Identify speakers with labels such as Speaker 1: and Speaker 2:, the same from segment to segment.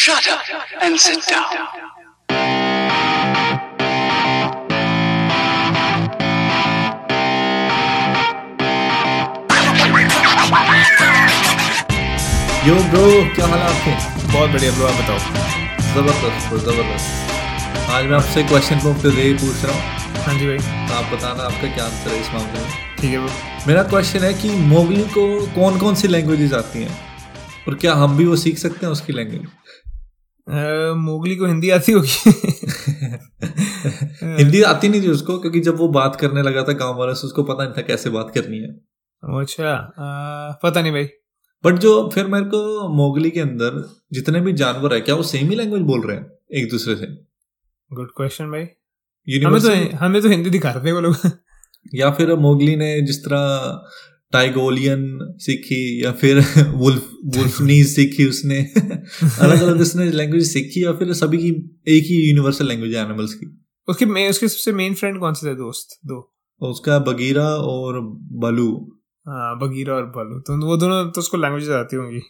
Speaker 1: Shut up and sit down.
Speaker 2: Yo bro क्या हाल है आपके?
Speaker 3: बहुत बढ़िया ब्रो आप बताओ।
Speaker 2: ज़बरदस्त ब्रो ज़बरदस्त। आज मैं आपसे क्वेश्चन ऑफ़ द डे पूछ रहा हूँ।
Speaker 3: हाँ जी भाई।
Speaker 2: तो आप बताना आपका क्या आंसर है इस मामले में।
Speaker 3: ठीक है ब्रो
Speaker 2: मेरा क्वेश्चन है कि मोगली को कौन कौन सी लैंग्वेजेस आती हैं? और क्या हम भी वो सीख सकते हैं उसकी लैंग्वेज
Speaker 3: मोगली को हिंदी आती होगी।
Speaker 2: हिंदी आती नहीं थी उसको क्योंकि जब वो बात करने लगा था गाँव वालों से उसको पता नहीं था कैसे बात करनी है।
Speaker 3: अच्छा पता नहीं भाई।
Speaker 2: बट जो फिर मेरे को मोगली के अंदर जितने भी जानवर है क्या वो सेम ही लैंग्वेज बोल रहे हैं एक दूसरे से?
Speaker 3: गुड क्वेश्चन भाई। हमें तो हमें तो हिंदी दिखा रहे थे वो लोग।
Speaker 2: या फिर मोगली ने जिस तरह टाइगोलियन सीखी या फिर वुल्फ वुल्फनीज सीखी उसने। अलग अलग उसने लैंग्वेज सीखी या फिर सभी की एक ही यूनिवर्सल लैंग्वेज है एनिमल्स की?
Speaker 3: उसके मैं उसके सबसे मेन फ्रेंड कौन से थे? दोस्त दो।
Speaker 2: उसका बगीरा और बलू।
Speaker 3: हाँ बगीरा और बालू। तो वो दोनों तो उसको लैंग्वेजेस आती होंगी।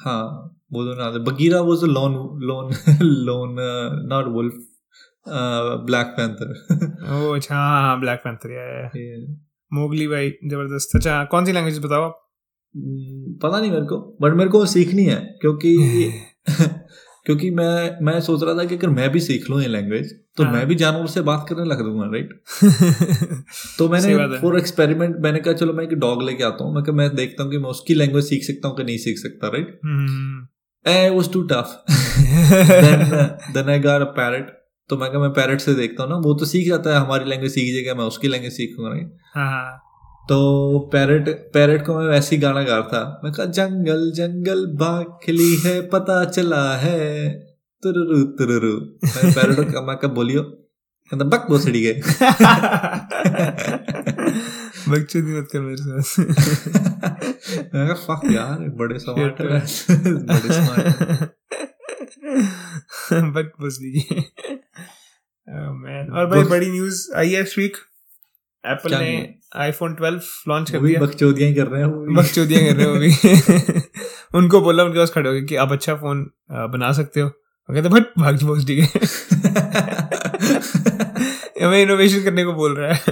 Speaker 2: हाँ वो दोनों आते Bagheera was lone lone lone not wolf black panther
Speaker 3: oh अच्छा हाँ हाँ ब्लैक पैंथर या मोगली भाई ज़बरदस्त। अच्छा कौन सी लैंग्वेज बताओ आप?
Speaker 2: पता नहीं मेरे को बट मेरे को सीखनी है क्योंकि क्योंकि मैं मैं सोच रहा था कि अगर मैं भी सीख लूँ ये लैंग्वेज तो
Speaker 3: हाँ।
Speaker 2: मैं भी जानवर से बात करने लग दूँगा राइट तो मैंने फॉर एक्सपेरिमेंट मैंने कहा चलो मैं एक डॉग लेके आता हूँ। मैं कहा मैं देखता हूँ कि मैं उसकी लैंग्वेज सीख सकता हूँ कि नहीं सीख सकता right
Speaker 3: hmm,
Speaker 2: uh was too tough then then I got a parrot तो मैं कहा मैं पैरट से देखता हूँ ना वो तो सीख जाता है हमारी लैंग्वेज सीख जाएगा मैं उसकी लैंग्वेज सीखूँगा राइट
Speaker 3: हाँ हाँ।
Speaker 2: तो पैरट पैरट को मैं वैसे ही गाना गा था। मैं कहा जंगल जंगल बाग खिली है पता चला है। तुरुरु तुरुरु। मैं पैरट को मैं कहा बोलियो। कहता बक भोसड़ी गए
Speaker 3: बकचोदी मत कर मेरे साथ।
Speaker 2: मैं कहा फक यार बड़े स्मार्ट है। बड़े स्मार्ट
Speaker 3: बक बस लीजिए मैन और भाई बड़ी न्यूज़ आई है इस वीक एप्पल ने आईफोन 12 लॉन्च कर दिया।
Speaker 2: बकचोदियाँ कर रहे हैं वो
Speaker 3: बकचोदियाँ कर रहे हो अभी उनको बोला उनके पास खड़े हो गए कि आप अच्छा फ़ोन बना सकते हो। वो कहते भट भाग जी ठीक है हमें इनोवेशन करने को बोल रहा है।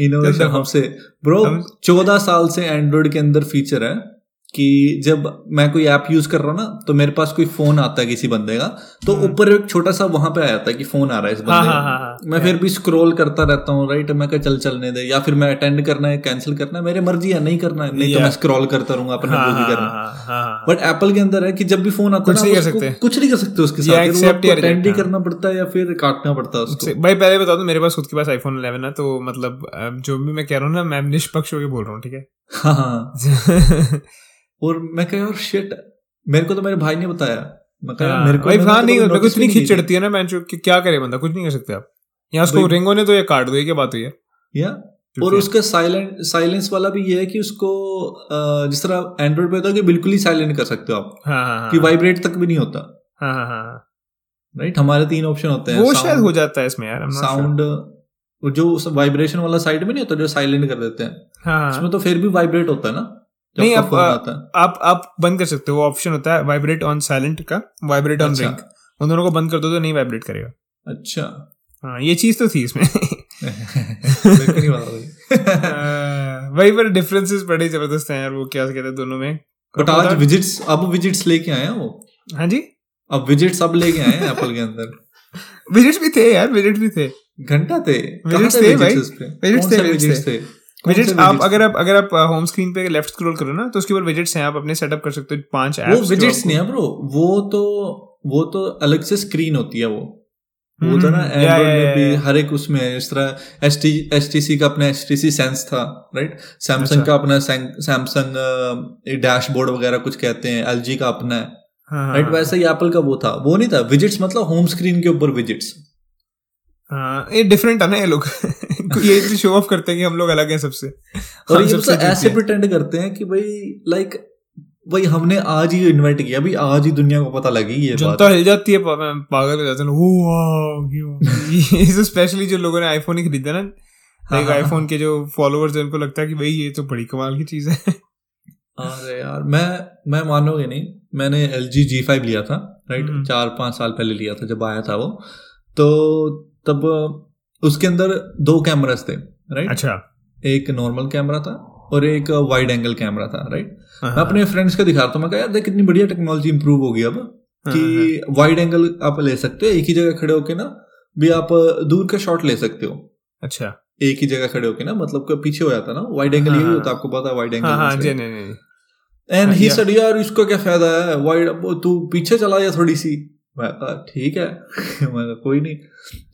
Speaker 2: इनोवेशन
Speaker 3: हम-
Speaker 2: हमसे। ब्रो चौदह साल से एंड्रॉइड के अंदर फीचर है। कि जब मैं कोई ऐप यूज़ कर रहा हूँ ना तो मेरे पास कोई फ़ोन आता है किसी बंदे का तो
Speaker 3: हम्म।
Speaker 2: ऊपर एक छोटा सा वहाँ पे आ जाता है कि फ़ोन आ रहा है इस
Speaker 3: हाँ
Speaker 2: बंदे
Speaker 3: हाँ
Speaker 2: का।
Speaker 3: हाँ हाँ
Speaker 2: मैं फिर भी स्क्रॉल करता रहता हूँ राइट मैं कहा चल चलने दे। या फिर मैं अटेंड करना है कैंसिल करना है मेरी मर्ज़ी है नहीं करना है नहीं तो मैं स्क्रॉल करता रहूँगा अपने
Speaker 3: हाँ,
Speaker 2: जो भी
Speaker 3: हाँ,
Speaker 2: करना
Speaker 3: हाँ, हाँ, हाँ,
Speaker 2: बट एप्पल के अंदर है कि जब भी फ़ोन आता है
Speaker 3: कुछ नहीं कर सकते।
Speaker 2: कुछ नहीं कर सकते उसके साथ। अटेंड ही करना पड़ता है या फिर काटना पड़ता है उसको।
Speaker 3: भाई पहले बता दो मेरे पास खुद के पास आईफोन 11 है तो मतलब जो भी मैं कह रहा हूँ ना मैं निष्पक्ष होकर बोल रहा हूँ ठीक है
Speaker 2: हाँ हाँ। और मैं कह यार शिट मेरे को तो मेरे भाई ने बताया। मैं कहा मेरे को
Speaker 3: भाई हाँ
Speaker 2: तो
Speaker 3: नहीं
Speaker 2: कभी
Speaker 3: मेरे को इतनी खींच चढ़ती है ना मैं कि क्या करे बंदा कुछ नहीं कर सकते आप। यहाँ उसको
Speaker 2: भाई-
Speaker 3: रिंग तो या काट दो ये क्या बात हुई है।
Speaker 2: या? और उसका साइलेंट साइलेंस वाला भी ये है कि उसको जिस तरह एंड्रॉइड पे होता है कि बिल्कुल ही साइलेंट कर सकते हो आप
Speaker 3: हाँ हाँ
Speaker 2: कि वाइब्रेट तक भी नहीं होता।
Speaker 3: हाँ हाँ हाँ
Speaker 2: राइट हमारे तीन ऑप्शन होते हैं
Speaker 3: वो शायद हो जाता है इसमें यार.
Speaker 2: साउंड जो वाइब्रेशन वाला साइड में नहीं होता जो साइलेंट कर देते हैं। उसमें तो फिर भी वाइब्रेट होता है ना।
Speaker 3: नहीं,
Speaker 2: है
Speaker 3: आप आप बंद कर सकते हो वो ऑप्शन होता है वाइब्रेट ऑन साइलेंट का वाइब्रेट ऑन। रिंग उन दोनों को बंद कर दो तो नहीं वाइब्रेट करेगा।
Speaker 2: अच्छा।
Speaker 3: हाँ ये चीज़ तो थी इसमें। अ, वही। पर डिफरेंसेस बड़े ज़बरदस्त हैं यार वो क्या कहते हैं दोनों में।
Speaker 2: बट आज विजिट्स अब विजिट्स लेके आए हैं वो?
Speaker 3: हाँ जी?
Speaker 2: अब विजिट्स अब लेके आए हैं एप्पल के अंदर?
Speaker 3: विजिट्स भी थे यार विजिट्स भी थे।
Speaker 2: घंटा थे। कहाँ
Speaker 3: थे भाई।
Speaker 2: कौन
Speaker 3: थे,
Speaker 2: से
Speaker 3: widgets
Speaker 2: widgets थे?
Speaker 3: विजिट्स आप अगर आप अगर आप होम स्क्रीन पे लेफ़्ट स्क्रॉल करो ना तो उसके ऊपर विजिट्स हैं आप अपने सेटअप कर सकते हो पाँच
Speaker 2: वो
Speaker 3: एप्स
Speaker 2: विजिट्स नहीं है ब्रो वो तो वो तो अलग से स्क्रीन होती है वो। वो तो ना एंड्रॉइड
Speaker 3: या,
Speaker 2: में भी हर एक उसमें इस तरह S T S T C का अपना एस टी सी सेंस था राइट सैमसंग
Speaker 3: अच्छा।
Speaker 2: का अपना सैमसंग डैशबोर्ड वगैरह कुछ कहते हैं एल का अपना है
Speaker 3: हाँ,
Speaker 2: राइट वैसे ही। एप्पल का वो था। वो नहीं था विजिट्स मतलब होम स्क्रीन के ऊपर विजिट्स
Speaker 3: हाँ ये डिफरेंट है ना ये लोग। ये शो ऑफ़ करते हैं कि हम लोग अलग हैं सबसे।
Speaker 2: और ये
Speaker 3: सबसे
Speaker 2: मतलब ऐसे प्रिटेंड करते हैं कि भाई लाइक भाई हमने आज ही इन्वेंट किया अभी आज ही दुनिया को पता लगी ये बात।
Speaker 3: जनता हिल जाती है पा- पागल हो जाते हैं। स्पेशली जो लोगों ने आईफोन ही खरीदा ना
Speaker 2: हाँ,
Speaker 3: लाइक
Speaker 2: हाँ,
Speaker 3: आईफोन के जो फॉलोअर्स हैं उनको लगता है कि भाई ये तो बड़ी कमाल की चीज़ है।
Speaker 2: अरे यार मैं मैं मानोगे नहीं मैंने एल जी जी फाइव लिया था राइट
Speaker 3: हम्म।
Speaker 2: चार पाँच साल पहले लिया था जब आया था वो। तो तब उसके अंदर दो कैमरास थे राइट
Speaker 3: अच्छा।
Speaker 2: एक नॉर्मल कैमरा था और एक वाइड एंगल कैमरा था राइट
Speaker 3: हाँ,
Speaker 2: मैं अपने फ्रेंड्स को दिखा रहा था मैं कहा यार देख कितनी बढ़िया टेक्नोलॉजी इंप्रूव हो गई अब
Speaker 3: हाँ,
Speaker 2: कि वाइड एंगल आप ले सकते हो एक ही जगह खड़े होके ना भी आप दूर का शॉट ले सकते हो।
Speaker 3: अच्छा।
Speaker 2: एक ही जगह खड़े होके ना मतलब कि पीछे हो जाता ना वाइड एंगल
Speaker 3: हाँ,
Speaker 2: यही
Speaker 3: हाँ।
Speaker 2: होता आपको पता है वाइड
Speaker 3: हाँ हाँ
Speaker 2: एंगल एंड ही. सेड यार इसका क्या फ़ायदा है? वाइड तू पीछे चला जा थोड़ी सी? मैं कहा ठीक है. मैं कहा कोई नहीं.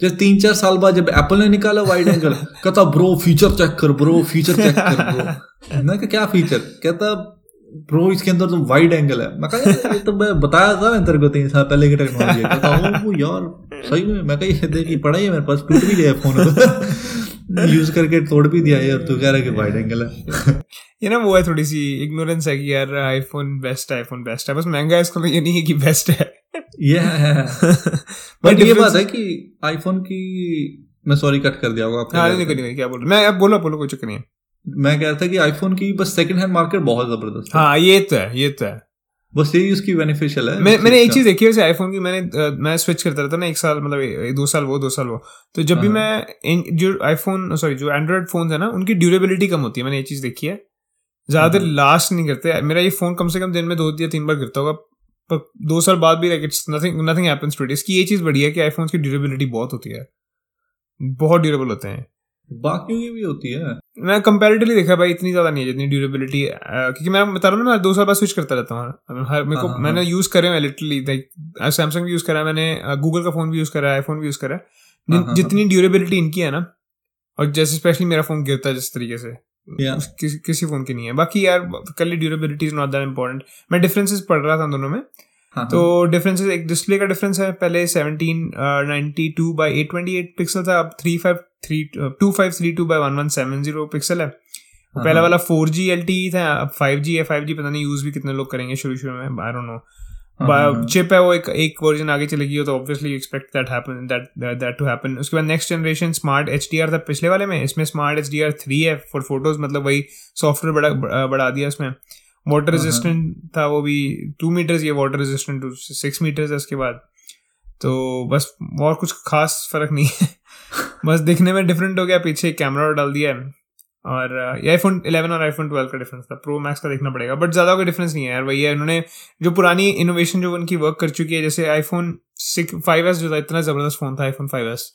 Speaker 2: जब तीन चार साल बाद जब एप्पल ने निकाला वाइड एंगल कहता ब्रो फीचर चेक कर ब्रो फीचर चेक कर ब्रो मैं कहा क्या फीचर कहता ब्रो इसके अंदर तो वाइड एंगल है. मैं कहा ये तो मैं बताया था मैं तेरे को तीन साल पहले की टेक्नोलॉजी है। कहता वो यार सही में मैं कहा ये देख पड़ा ही है मेरे पास टूट भी गया फ़ोन यूज़ करके तोड़ भी दिया यार तू कह रहा है कि वाइड एंगल है।
Speaker 3: ये ना वो है थोड़ी सी इग्नोरेंस है कि यार आईफोन बेस्ट है आईफोन बेस्ट है। बस महँगा है इसका मतलब ये नहीं है कि बेस्ट है।
Speaker 2: ये है बट ये बात है कि आईफोन की मैं सॉरी कट कर दिया होगा आपने।
Speaker 3: हाँ नहीं नहीं नहीं, क्या बोल रहा मैं अब बोलो बोलो कोई चक्कर नहीं है।
Speaker 2: मैं कह रहा था कि आईफोन की बस सेकंड हैंड मार्केट बहुत ज़बरदस्त है।
Speaker 3: हाँ ये तो है ये तो है।
Speaker 2: बस यही उसकी बेनिफिशियल है।
Speaker 3: मैं मैंने एक चीज़ देखी है वैसे आईफोन की मैंने मैं स्विच करता रहता ना एक साल मतलब दो साल वो दो साल वो। तो जब भी
Speaker 2: हाँ।
Speaker 3: मैं जो आईफोन सॉरी जो एंड्रॉइड फ़ोन है ना उनकी ड्यूरेबिलिटी कम होती है। मैंने ये चीज़ देखी है। ज़्यादा
Speaker 2: हाँ।
Speaker 3: लास्ट नहीं करते। मेरा ये फ़ोन कम से कम दिन में दो या तीन बार गिरता होगा पर दो साल बाद भी like it's nothing nothing happens to it इसकी ये चीज़ बढ़िया है कि आईफोन की ड्यूरेबिलिटी बहुत होती है। बहुत ड्यूरेबल होते हैं।
Speaker 2: बाकियों की भी होती है।
Speaker 3: मैं कंपैरेटिवली देखा भाई इतनी ज़्यादा नहीं है जितनी ड्यूरेबिलिटी क्योंकि मैं बता रहा हूँ ना मैं दो साल बाद स्विच करता रहता हूँ। हर मेरे को
Speaker 2: हाँ, हाँ,
Speaker 3: मैंने यूज़ करे हैं लिटरली लाइक सैमसंग भी यूज़ करा है मैंने गूगल का फ़ोन भी यूज़ करा है आईफोन भी यूज़ करा है।
Speaker 2: हाँ, हाँ,
Speaker 3: जितनी ड्यूरेबिलिटी इनकी है ना और जैसे स्पेशली मेरा फ़ोन गिरता है जिस तरीके से
Speaker 2: Yeah.
Speaker 3: किसी किसी फ़ोन की नहीं है बाकी यार कल durability is not that important मैं डिफरेंसेस पढ़ रहा था दोनों में
Speaker 2: हाँ,
Speaker 3: तो डिफरेंसेस एक डिस्प्ले का डिफरेंस है पहले seventeen ninety two by eight twenty eight pixel था अब three five three two five three two by one one seven zero pixel है
Speaker 2: हाँ,
Speaker 3: पहला
Speaker 2: हाँ।
Speaker 3: वाला फोर जी एल टी था अब फाइव जी है फाइव जी पता नहीं यूज़ भी कितने लोग करेंगे शुरू शुरू में आई डोंट नो
Speaker 2: हाँ, हाँ, हाँ।
Speaker 3: चिप है। वो एक एक वर्जन आगे चलेगी तो obviously expect that happen that that to happen उसके बाद next generation smart H D R था पिछले वाले में इसमें smart H D R three है फॉर फ़ोटोज़ मतलब वही सॉफ्टवेयर बड़ा बढ़ा दिया इसमें वाटर
Speaker 2: हाँ,
Speaker 3: रेजिस्टेंट था वो भी टू मीटर्स ये water resistant two six metres है उसके बाद। तो बस और कुछ खास फ़र्क नहीं है। बस दिखने में डिफरेंट हो गया पीछे कैमरा डाल दिया है। और ये आईफोन 11 और आईफोन 12 का डिफरेंस था। प्रो मैक्स का देखना पड़ेगा बट ज़्यादा कोई डिफरेंस नहीं है यार। वही है उन्होंने जो पुरानी इनोवेशन जो उनकी वर्क कर चुकी है जैसे आईफोन सिक्स फाइव एस जो था इतना ज़बरदस्त फ़ोन था आईफोन फाइव एस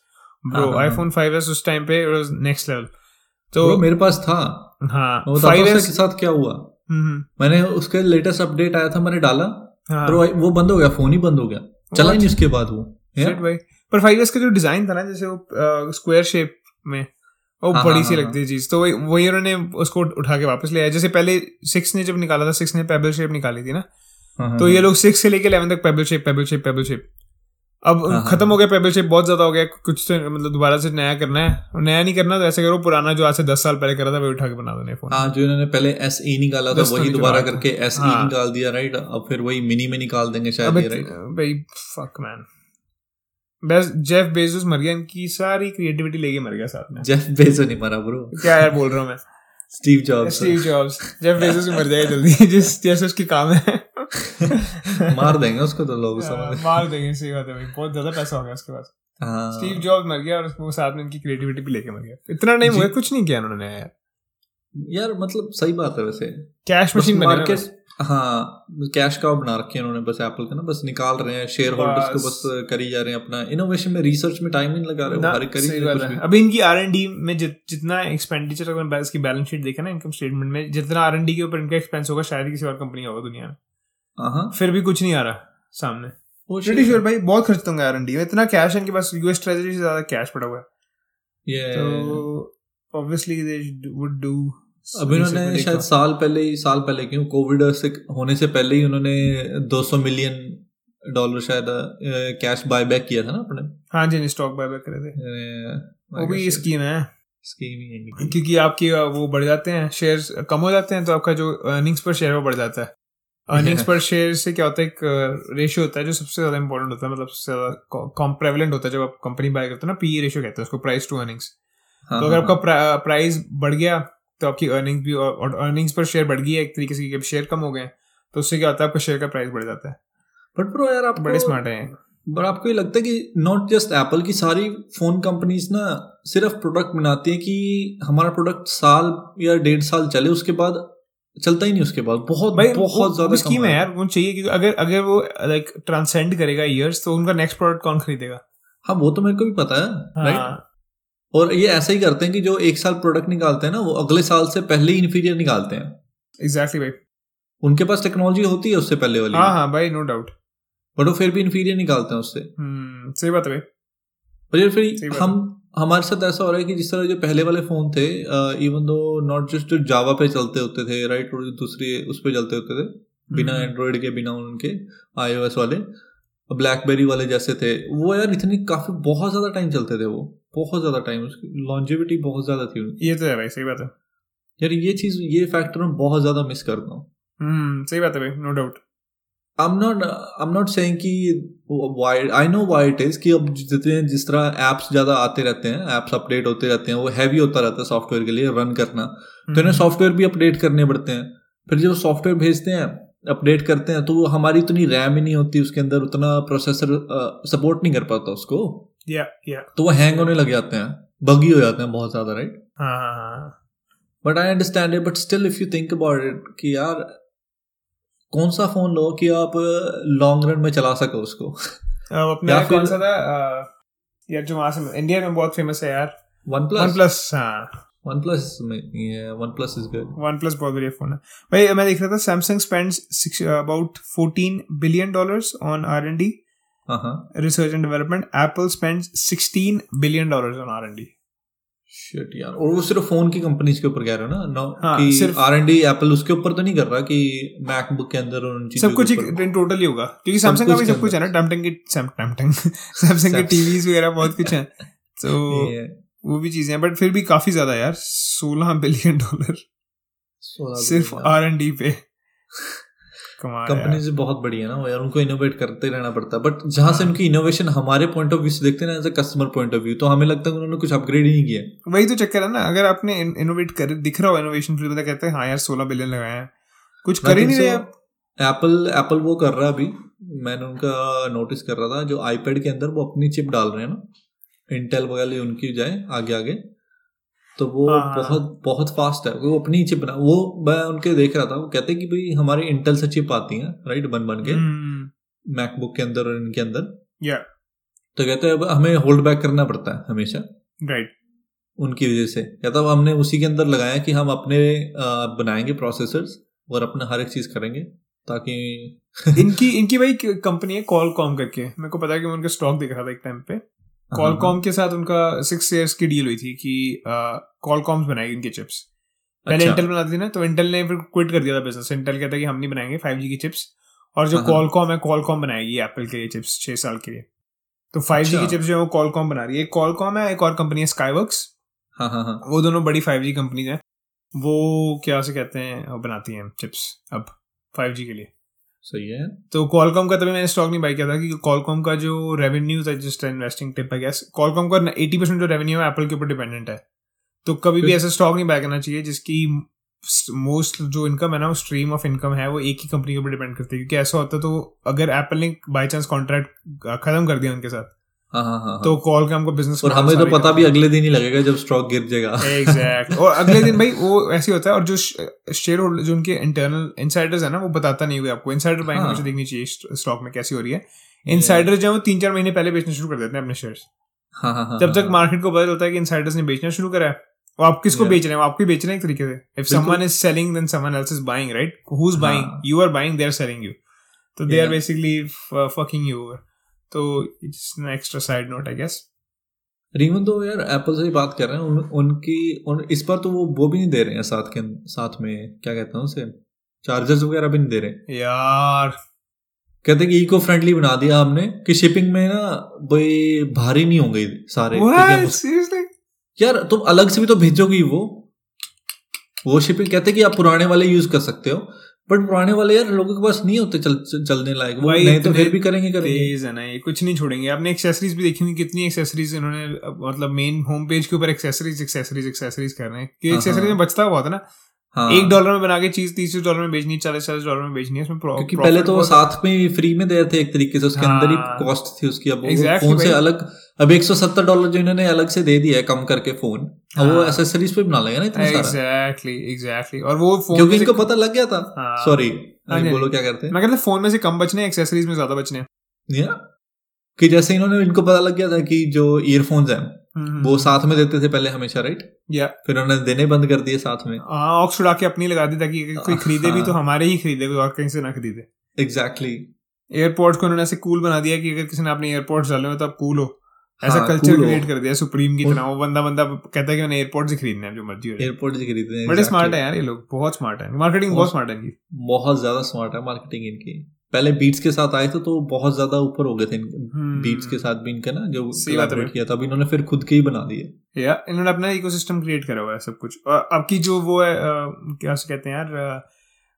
Speaker 2: हाँ,
Speaker 3: ब्रो
Speaker 2: हाँ,
Speaker 3: आईफोन फाइव एस उस टाइम पे नेक्स्ट लेवल तो
Speaker 2: मेरे पास था।
Speaker 3: हाँ फाइव एस
Speaker 2: उसके साथ क्या हुआ। मैंने उसके लेटेस्ट अपडेट आया था मैंने डाला।
Speaker 3: हाँ।
Speaker 2: पर वो- वो बंद हो गया फ़ोन ही बंद हो गया। चला नहीं उसके बाद वो।
Speaker 3: भाई। पर फाइव एस का जो डिज़ाइन था ना जैसे वो स्क्वायर शेप में। वो
Speaker 2: हाँ,
Speaker 3: बड़ी
Speaker 2: हाँ,
Speaker 3: सी
Speaker 2: हाँ,
Speaker 3: लगती है चीज़। तो वही वही उन्होंने उसको उठा के वापस ले आया। जैसे पहले सिक्स ने जब निकाला था सिक्स ने पेबल शेप निकाली थी ना?
Speaker 2: हाँ, हाँ,
Speaker 3: तो ये
Speaker 2: हाँ।
Speaker 3: लोग सिक्स से लेके इलेवन तक pebble shape pebble shape pebble shape अब
Speaker 2: हाँ, हाँ,
Speaker 3: खत्म हो गया पेबल शेप बहुत ज़्यादा हो गया। कुछ तो मतलब दोबारा से नया करना है। नया नहीं करना तो ऐसे करो पुराना जो आज से दस साल पहले करा था वही उठा के बना दो फ़ोन
Speaker 2: हाँ जो इन्होंने पहले एस ई निकाला था वही दोबारा करके एस ई
Speaker 3: हाँ।
Speaker 2: निकाल दिया राइट अब फिर वही मिनी में निकाल देंगे शायद
Speaker 3: भाई फक मैन बस जेफ बेजोस मर गया इनकी सारी क्रिएटिविटी लेके मर गया साथ में।
Speaker 2: जेफ बेजो नहीं मरा ब्रो
Speaker 3: क्या यार बोल रहा हूँ मैं?
Speaker 2: Steve Jobs
Speaker 3: Steve Jobs Jeff Bezos भी मर जाएगा जल्दी जिस जैसे उसकी काम है।
Speaker 2: मार देंगे उसको तो लोग समझ
Speaker 3: मार देंगे सही बात है भाई। बहुत ज़्यादा पैसा हो गया उसके पास।
Speaker 2: हाँ।
Speaker 3: स्टीव जॉब्स मर गया और वो साथ में इनकी क्रिएटिविटी भी लेके मर गया। इतना नहीं हुआ। कुछ नहीं किया उन्होंने यार।
Speaker 2: यार मतलब सही बात है वैसे।
Speaker 3: Cash
Speaker 2: machine
Speaker 3: market.
Speaker 2: हाँ कैश का बना रखे हैं उन्होंने बस एप्पल का ना बस निकाल रहे हैं शेयर होल्डर्स को
Speaker 3: बस।
Speaker 2: करी जा रहे हैं अपना। इनोवेशन में रिसर्च में टाइम नहीं लगा रहे हो करी
Speaker 3: सही बात है। अभी इनकी आर एन डी में जित, जितना एक्सपेंडिचर अगर मैं इसकी बैलेंस शीट देखा ना इनकम स्टेटमेंट में जितना आर एन डी के ऊपर इनका एक्सपेंस होगा शायद किसी और कंपनी होगा दुनिया में।
Speaker 2: हाँ
Speaker 3: फिर भी कुछ नहीं आ रहा सामने। प्रीटी श्योर भाई बहुत खर्च होंगे आर एन डी में। इतना कैश है इनके पास यूएस ट्रेजरी से ज़्यादा कैश पड़ा हुआ है।
Speaker 2: ये
Speaker 3: तो ऑब्वियसली दे वुड डू
Speaker 2: अब इन्होंने शायद साल पहले ही साल पहले क्यों? कोविड से होने से पहले ही उन्होंने 200 मिलियन डॉलर शायद कैश बाय बैक किया था ना अपने।
Speaker 3: हाँ जी स्टॉक बाय बैक करे थे। वो भी स्कीम है।
Speaker 2: स्कीम ही है
Speaker 3: क्योंकि आपकी वो बढ़ जाते हैं शेयर्स कम हो जाते हैं तो आपका जो अर्निंग्स पर शेयर वो बढ़ जाता है। अर्निंग्स पर शेयर से क्या होता है एक रेशियो होता है जो सबसे ज़्यादा इंपॉर्टेंट होता है मतलब सबसे ज़्यादा प्रेवलेंट होता है जब आप कंपनी बाय करते हो ना पी रेशियो कहते हैं उसको प्राइस टू अर्निंग्स
Speaker 2: हाँ,
Speaker 3: तो अगर आपका प्राइस बढ़ गया तो आपकी अर्निंग्स भी और अर्निंग्स पर शेयर बढ़ गई है एक तरीके से शेयर कम हो गए तो उससे क्या होता है आपका शेयर का प्राइस बढ़ जाता है।
Speaker 2: बट ब्रो यार आप
Speaker 3: बड़े स्मार्ट हैं।
Speaker 2: बट आपको ये लगता है कि नॉट जस्ट एप्पल की सारी फ़ोन कंपनीज़ ना सिर्फ़ प्रोडक्ट बनाती है कि हमारा प्रोडक्ट साल या डेढ़ साल चले उसके बाद चलता ही नहीं उसके बाद बहुत
Speaker 3: भाई
Speaker 2: बहुत ज़्यादा
Speaker 3: स्कीम है यार वो चाहिए क्योंकि अगर अगर वो लाइक ट्रांसेंड करेगा ईयर्स तो उनका नेक्स्ट प्रोडक्ट कौन खरीदेगा?
Speaker 2: हाँ वो तो मेरे को भी पता है राइट
Speaker 3: हाँ
Speaker 2: और ये ऐसा ही करते हैं कि जो एक साल प्रोडक्ट निकालते हैं ना वो अगले साल से पहले ही इन्फीरियर निकालते हैं।
Speaker 3: एग्जैक्टली exactly भाई।
Speaker 2: उनके पास टेक्नोलॉजी होती है उससे पहले वाली।
Speaker 3: हाँ हाँ भाई नो डाउट
Speaker 2: बट वो फिर भी इन्फीरियर निकालते हैं उससे।
Speaker 3: हम्म सही बात है भाई।
Speaker 2: और यार फिर हम हमारे साथ ऐसा हो रहा है कि जिस तरह जो पहले वाले फ़ोन थे इवन दो नॉट जस्ट जो जावा पे चलते होते थे राइट और दूसरे उस पर चलते होते थे बिना
Speaker 3: हम्म।
Speaker 2: एंड्रॉइड के बिना उनके आईओएस वाले ब्लैकबेरी वाले जैसे थे वो यार इतनी काफ़ी बहुत ज़्यादा टाइम चलते थे वो। बहुत ज़्यादा टाइम उसकी लॉन्जिविटी बहुत ज़्यादा थी
Speaker 3: ये तो है भाई सही बात है।
Speaker 2: यार ये चीज़ ये फैक्टर मैं बहुत ज़्यादा मिस करता हूँ।
Speaker 3: हम्म सही बात है भाई no doubt
Speaker 2: I'm not I'm not saying कि why I know why it is कि अब जितने जिस तरह एप्स ज़्यादा आते रहते हैं एप्स अपडेट होते रहते हैं वो हैवी होता रहता है सॉफ्टवेयर के लिए रन करना। तो
Speaker 3: हम्म।
Speaker 2: इन्हें सॉफ्टवेयर भी अपडेट करने पड़ते हैं। फिर जब सॉफ्टवेयर भेजते हैं अपडेट करते हैं तो वो हमारी इतनी रैम ही नहीं होती उसके अंदर उतना प्रोसेसर सपोर्ट नहीं कर पाता उसको।
Speaker 3: या या
Speaker 2: तो वो हैंग होने लग जाते हैं। बगी हो जाते हैं बहुत ज़्यादा
Speaker 3: right
Speaker 2: but I understand it but still if you think about it कि यार कौन सा फ़ोन लो कि आप लॉन्ग रन में चला सको उसको?
Speaker 3: अपने कौन सा था? यार जो वहाँ से इंडिया में बहुत फ़ेमस है यार।
Speaker 2: वन
Speaker 3: वन
Speaker 2: प्लस
Speaker 3: प्लस हाँ।
Speaker 2: One plus one plus is good
Speaker 3: one plus बहुत बढ़िया फ़ोन है। भाई मैं देख रहा था Samsung spends about 14 billion dollars on R and D
Speaker 2: हाँ हाँ
Speaker 3: research and development Apple spends 16 billion dollars on R and D
Speaker 2: shit यार। और वो सिर्फ़ फ़ोन की कंपनीज़ के ऊपर कह रहे हो ना?
Speaker 3: हाँ,
Speaker 2: कि
Speaker 3: सिर्फ-
Speaker 2: आर एंड डी एप्पल उसके ऊपर तो नहीं कर रहा कि मैकबुक के अंदर और उन चीज़ों
Speaker 3: सब कुछ
Speaker 2: ऊपर।
Speaker 3: टोटल ही होगा। क्योंकि सैमसंग का भी सब कुछ है ना? टैमटंग की टैमटंग सैमसंग के टीवीज वगैरह बहुत कुछ है। तो वो भी चीज़ें हैं। बट फिर भी काफ़ी ज़्यादा यार। 16 बिलियन डॉलर
Speaker 2: सोलह
Speaker 3: सिर्फ़। आर एंड डी पे।
Speaker 2: कंपनीज़ बहुत बड़ी है ना यार उनको इनोवेट करते रहना पड़ता है। बट जहाँ से
Speaker 3: हाँ।
Speaker 2: उनकी इनोवेशन हमारे पॉइंट ऑफ़ व्यू से देखते हैं ना as a customer point of view तो हमें लगता है उन्होंने कुछ अपग्रेड ही नहीं किया।
Speaker 3: वही तो चक्कर है ना अगर आपने इनोवेट कर दिख रहा हो इनोवेशन फिर बंदा कहते हैं हाँ यार 16 बिलियन लगाए हैं। कुछ कर ही नहीं रहे
Speaker 2: एप्पल एप्पल वो कर रहा है अभी। मैंने उनका नोटिस कर रहा था जो आईपैड के अंदर वो अपनी चिप डाल रहे हैं ना। इंटेल वगैरह उनकी जाए आगे आगे तो वो
Speaker 3: हाँ, हाँ।
Speaker 2: बहुत बहुत फास्ट है। वो अपनी चिप बना वो मैं उनके देख रहा था वो कहते हैं कि भाई हमारे इंटेल से चिप आती हैं राइट बन बन के।
Speaker 3: हम्म,
Speaker 2: मैकबुक के अंदर और इनके अंदर।
Speaker 3: या
Speaker 2: तो कहते हैं अब हमें होल्ड बैक करना पड़ता है हमेशा।
Speaker 3: राइट
Speaker 2: उनकी वजह से। कहता हमने उसी के अंदर लगाया कि हम अपने बनाएँगे प्रोसेसर्स और अपना हर एक चीज़ करेंगे ताकि
Speaker 3: इनकी इनकी भाई कंपनी है कॉल कॉम करके। मेरे को पता है कि मैं उनका स्टॉक देख रहा था एक टाइम पे। कॉलकॉम के साथ उनका सिक्स इयर्स की डील हुई थी कि कॉलकॉम्स बनाएगी इनके चिप्स पहले
Speaker 2: अच्छा।
Speaker 3: इंटेल बनाती थी ना तो इंटेल ने फिर क्विट कर दिया था बिज़नेस इंटेल कहता है कि हम नहीं बनाएँगे फाइव जी की चिप्स और जो
Speaker 2: हाँ, हाँ।
Speaker 3: कॉलकॉम है कॉलकॉम बनाएगी एप्पल के लिए चिप्स छह साल के लिए। तो फाइव जी की
Speaker 2: अच्छा।
Speaker 3: चिप्स जो है वो कॉलकॉम बना रही है। एक कॉलकॉम है एक और कंपनी है स्काईवर्क्स
Speaker 2: हाँ हाँ हाँ।
Speaker 3: वो दोनों बड़ी फाइव जी कंपनीज़ हैं। वो क्या से कहते हैं बनाती हैं चिप्स अब फाइव जी के लिए।
Speaker 2: सही है।
Speaker 3: तो कॉलकॉम का तभी मैंने स्टॉक नहीं बाई किया था क्योंकि कॉलकॉम का जो रेवेन्यू था just investing tip I guess Qualcomm का एटी परसेंट जो रेवेन्यू है एप्पल के ऊपर डिपेंडेंट है। तो कभी भी ऐसा स्टॉक नहीं बाय करना चाहिए जिसकी मोस्ट जो इनकम है ना वो स्ट्रीम ऑफ़ इनकम है वो एक ही कंपनी के ऊपर डिपेंड करती है। क्योंकि ऐसा होता तो अगर एप्पल ने बाई चांस कॉन्ट्रैक्ट खत्म कर दिया उनके साथ
Speaker 2: हाँ हाँ हाँ
Speaker 3: तो कॉलकॉम का बिज़नेस
Speaker 2: और हमें तो पता भी अगले दिन ही लगेगा जब स्टॉक गिर जाएगा।
Speaker 3: एग्जैक्ट और अगले दिन भाई वो ऐसे होता है और जो शेयर होल्डर जो उनके इंटरनल इनसाइडर्स है ना वो बताता नहीं हुआ आपको। इनसाइडर बाइंग
Speaker 2: हाँ।
Speaker 3: हमेशा देखनी चाहिए स्टॉक में कैसी हो रही है। इनसाइडर जो है वो तीन चार महीने पहले बेचना शुरू कर देते हैं अपने शेयर्स
Speaker 2: हाँ
Speaker 3: जब तक मार्केट को पता चलता है कि इनसाइडर्स ने बेचना शुरू करा है वो आप किसको. बेच रहे हैं? आपको ही बेच रहे हैं एक तरीके से। If someone is selling then someone else is buying right who. Is
Speaker 2: buying.
Speaker 3: You are buying they are selling you तो they
Speaker 2: are
Speaker 3: basically fucking you over तो it's an extra side note I guess
Speaker 2: रीवन तो यार Apple से ही बात कर रहे हैं उन, उनकी उन, इस पर तो वो वो भी नहीं दे रहे हैं साथ के साथ में क्या कहते हैं उसे चार्जर्स वगैरह भी नहीं दे रहे
Speaker 3: यार।
Speaker 2: कहते हैं कि इको फ्रेंडली बना दिया हमने कि शिपिंग में ना भाई भारी नहीं होंगे सारे यार तुम अलग से भी तो भेजोगी वो। वो शिपिंग कहते कि आप पुराने वाले यूज़ कर सकते हो बट पुराने वाले यार लोगों के पास नहीं होते चल, चल, चलने लायक। नहीं तो
Speaker 3: तो
Speaker 2: फिर भी करेंगे करेंगे
Speaker 3: है ना ये कुछ नहीं छोड़ेंगे। आपने एक्सेसरीज भी देखी होंगी कितनी एक्सेसरीज इन्होंने मतलब मेन होम पेज के ऊपर एक्सेसरीज एक्सेसरीज एक्सेसरीज कर रहे हैं। कि
Speaker 2: हाँ,
Speaker 3: एक्सेसरीज
Speaker 2: हाँ।
Speaker 3: में बचता हुआ था ना।
Speaker 2: हाँ।
Speaker 3: एक डॉलर में बना के चीज़ तीस डॉलर में बेचनी चालीस चालीस डॉलर में बेचनी है उसमें
Speaker 2: क्योंकि पहले तो वो साथ में फ्री में दे रहे थे एक तरीके से उसके अंदर ही
Speaker 3: हाँ।
Speaker 2: कॉस्ट थी उसकी। अब
Speaker 3: Exactly
Speaker 2: फ़ोन से अलग अब 170 डॉलर जो इन्होंने अलग से दे दिया है कम करके फ़ोन अब वो
Speaker 3: हाँ।
Speaker 2: एसेसरीज पे बना लेगा ना इतना सारा।
Speaker 3: एग्जैक्टली एग्जैक्टली और वो फ़ोन
Speaker 2: क्योंकि इनको पता लग गया था।
Speaker 3: हाँ।
Speaker 2: सॉरी
Speaker 3: हाँ
Speaker 2: बोलो
Speaker 3: हाँ
Speaker 2: क्या करते हैं?
Speaker 3: मैं कहता फ़ोन में से कम बचने एक्सेसरीज में ज़्यादा बचने।
Speaker 2: Yeah. कि जैसे इन्होंने इनको पता लग गया था कि जो ईयरफोन्स हैं
Speaker 3: हम्म,
Speaker 2: वो साथ में देते थे पहले हमेशा राइट
Speaker 3: या।
Speaker 2: फिर उन्होंने देने बंद कर दिए साथ में।
Speaker 3: हाँ ऑक्स उड़ा के अपनी लगा दी ताकि कोई खरीदे भी तो
Speaker 2: हाँ।
Speaker 3: हमारे ही खरीदे कोई और कहीं से ना खरीदे।
Speaker 2: एग्जैक्टली
Speaker 3: एयरपोर्ट्स को उन्होंने ऐसे कूल बना दिया कि अगर किसी ने अपने एयरपोर्ट्स डाले हो तो आप कूल हो। ऐसा
Speaker 2: हाँ,
Speaker 3: कल्चर क्रिएट कर दिया सुप्रीम की तरह। वो बंदा बंदा कहता है कि मैंने एयरपोर्ट से खरीदने हैं जो मर्ज़ी हो
Speaker 2: एयरपोर्ट से खरीदते हैं
Speaker 3: बड़े स्मार्ट है यार ये लोग बहुत स्मार्ट है। मार्केटिंग बहुत स्मार्ट है इनकी।
Speaker 2: बहुत ज़्यादा स्मार्ट है मार्केटिंग इनकी। पहले बीट्स के साथ आए थे तो बहुत ज़्यादा ऊपर हो गए थे
Speaker 3: हम्म।
Speaker 2: बीट्स के साथ भी इनका ना जो
Speaker 3: है
Speaker 2: collaborate किया था। अब इन्होंने फिर खुद के ही बना दिए।
Speaker 3: या इन्होंने अपना इकोसिस्टम क्रिएट करा हुआ है सब कुछ। और अब की जो वो है क्या कहते हैं यार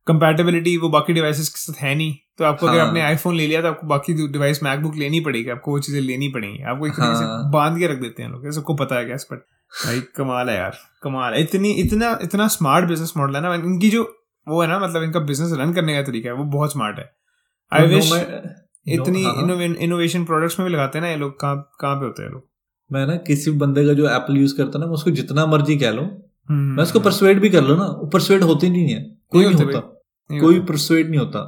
Speaker 3: कंपैटिबिलिटी वो बाकी डिवाइसेस के साथ है नहीं। तो आपको अगर
Speaker 2: हाँ।
Speaker 3: आपने आईफोन ले लिया तो आपको बाकी डिवाइस मैकबुक लेनी पड़ेगी। आपको वो चीज़ें लेनी पड़ेंगी। आपको एक तरीके से
Speaker 2: हाँ।
Speaker 3: बाँध के रख देते हैं लोग। सबको पता है क्या बट भाई कमाल है यार। कमाल है। इतनी इतना इतना स्मार्ट बिज़नेस मॉडल है ना। इनकी जो वो है ना मतलब इनका बिज़नेस रन करने का तरीका है वो बहुत स्मार्ट है। आई विश इतनी
Speaker 2: हाँ, हाँ।
Speaker 3: इनोवेशन प्रोडक्ट्स में भी लगाते हैं ना ये लोग। कहाँ कहाँ पे होते हैं लोग?
Speaker 2: मैं ना किसी बंदे का जो एप्पल यूज़ करता ना मैं उसको जितना मर्ज़ी कह लो।
Speaker 3: हम्म,
Speaker 2: मैं उसको परसुएड भी कर लो ना। वो परसुएड होते नहीं है। कोई
Speaker 3: नहीं होता
Speaker 2: कोई प्रसुएट नहीं होता।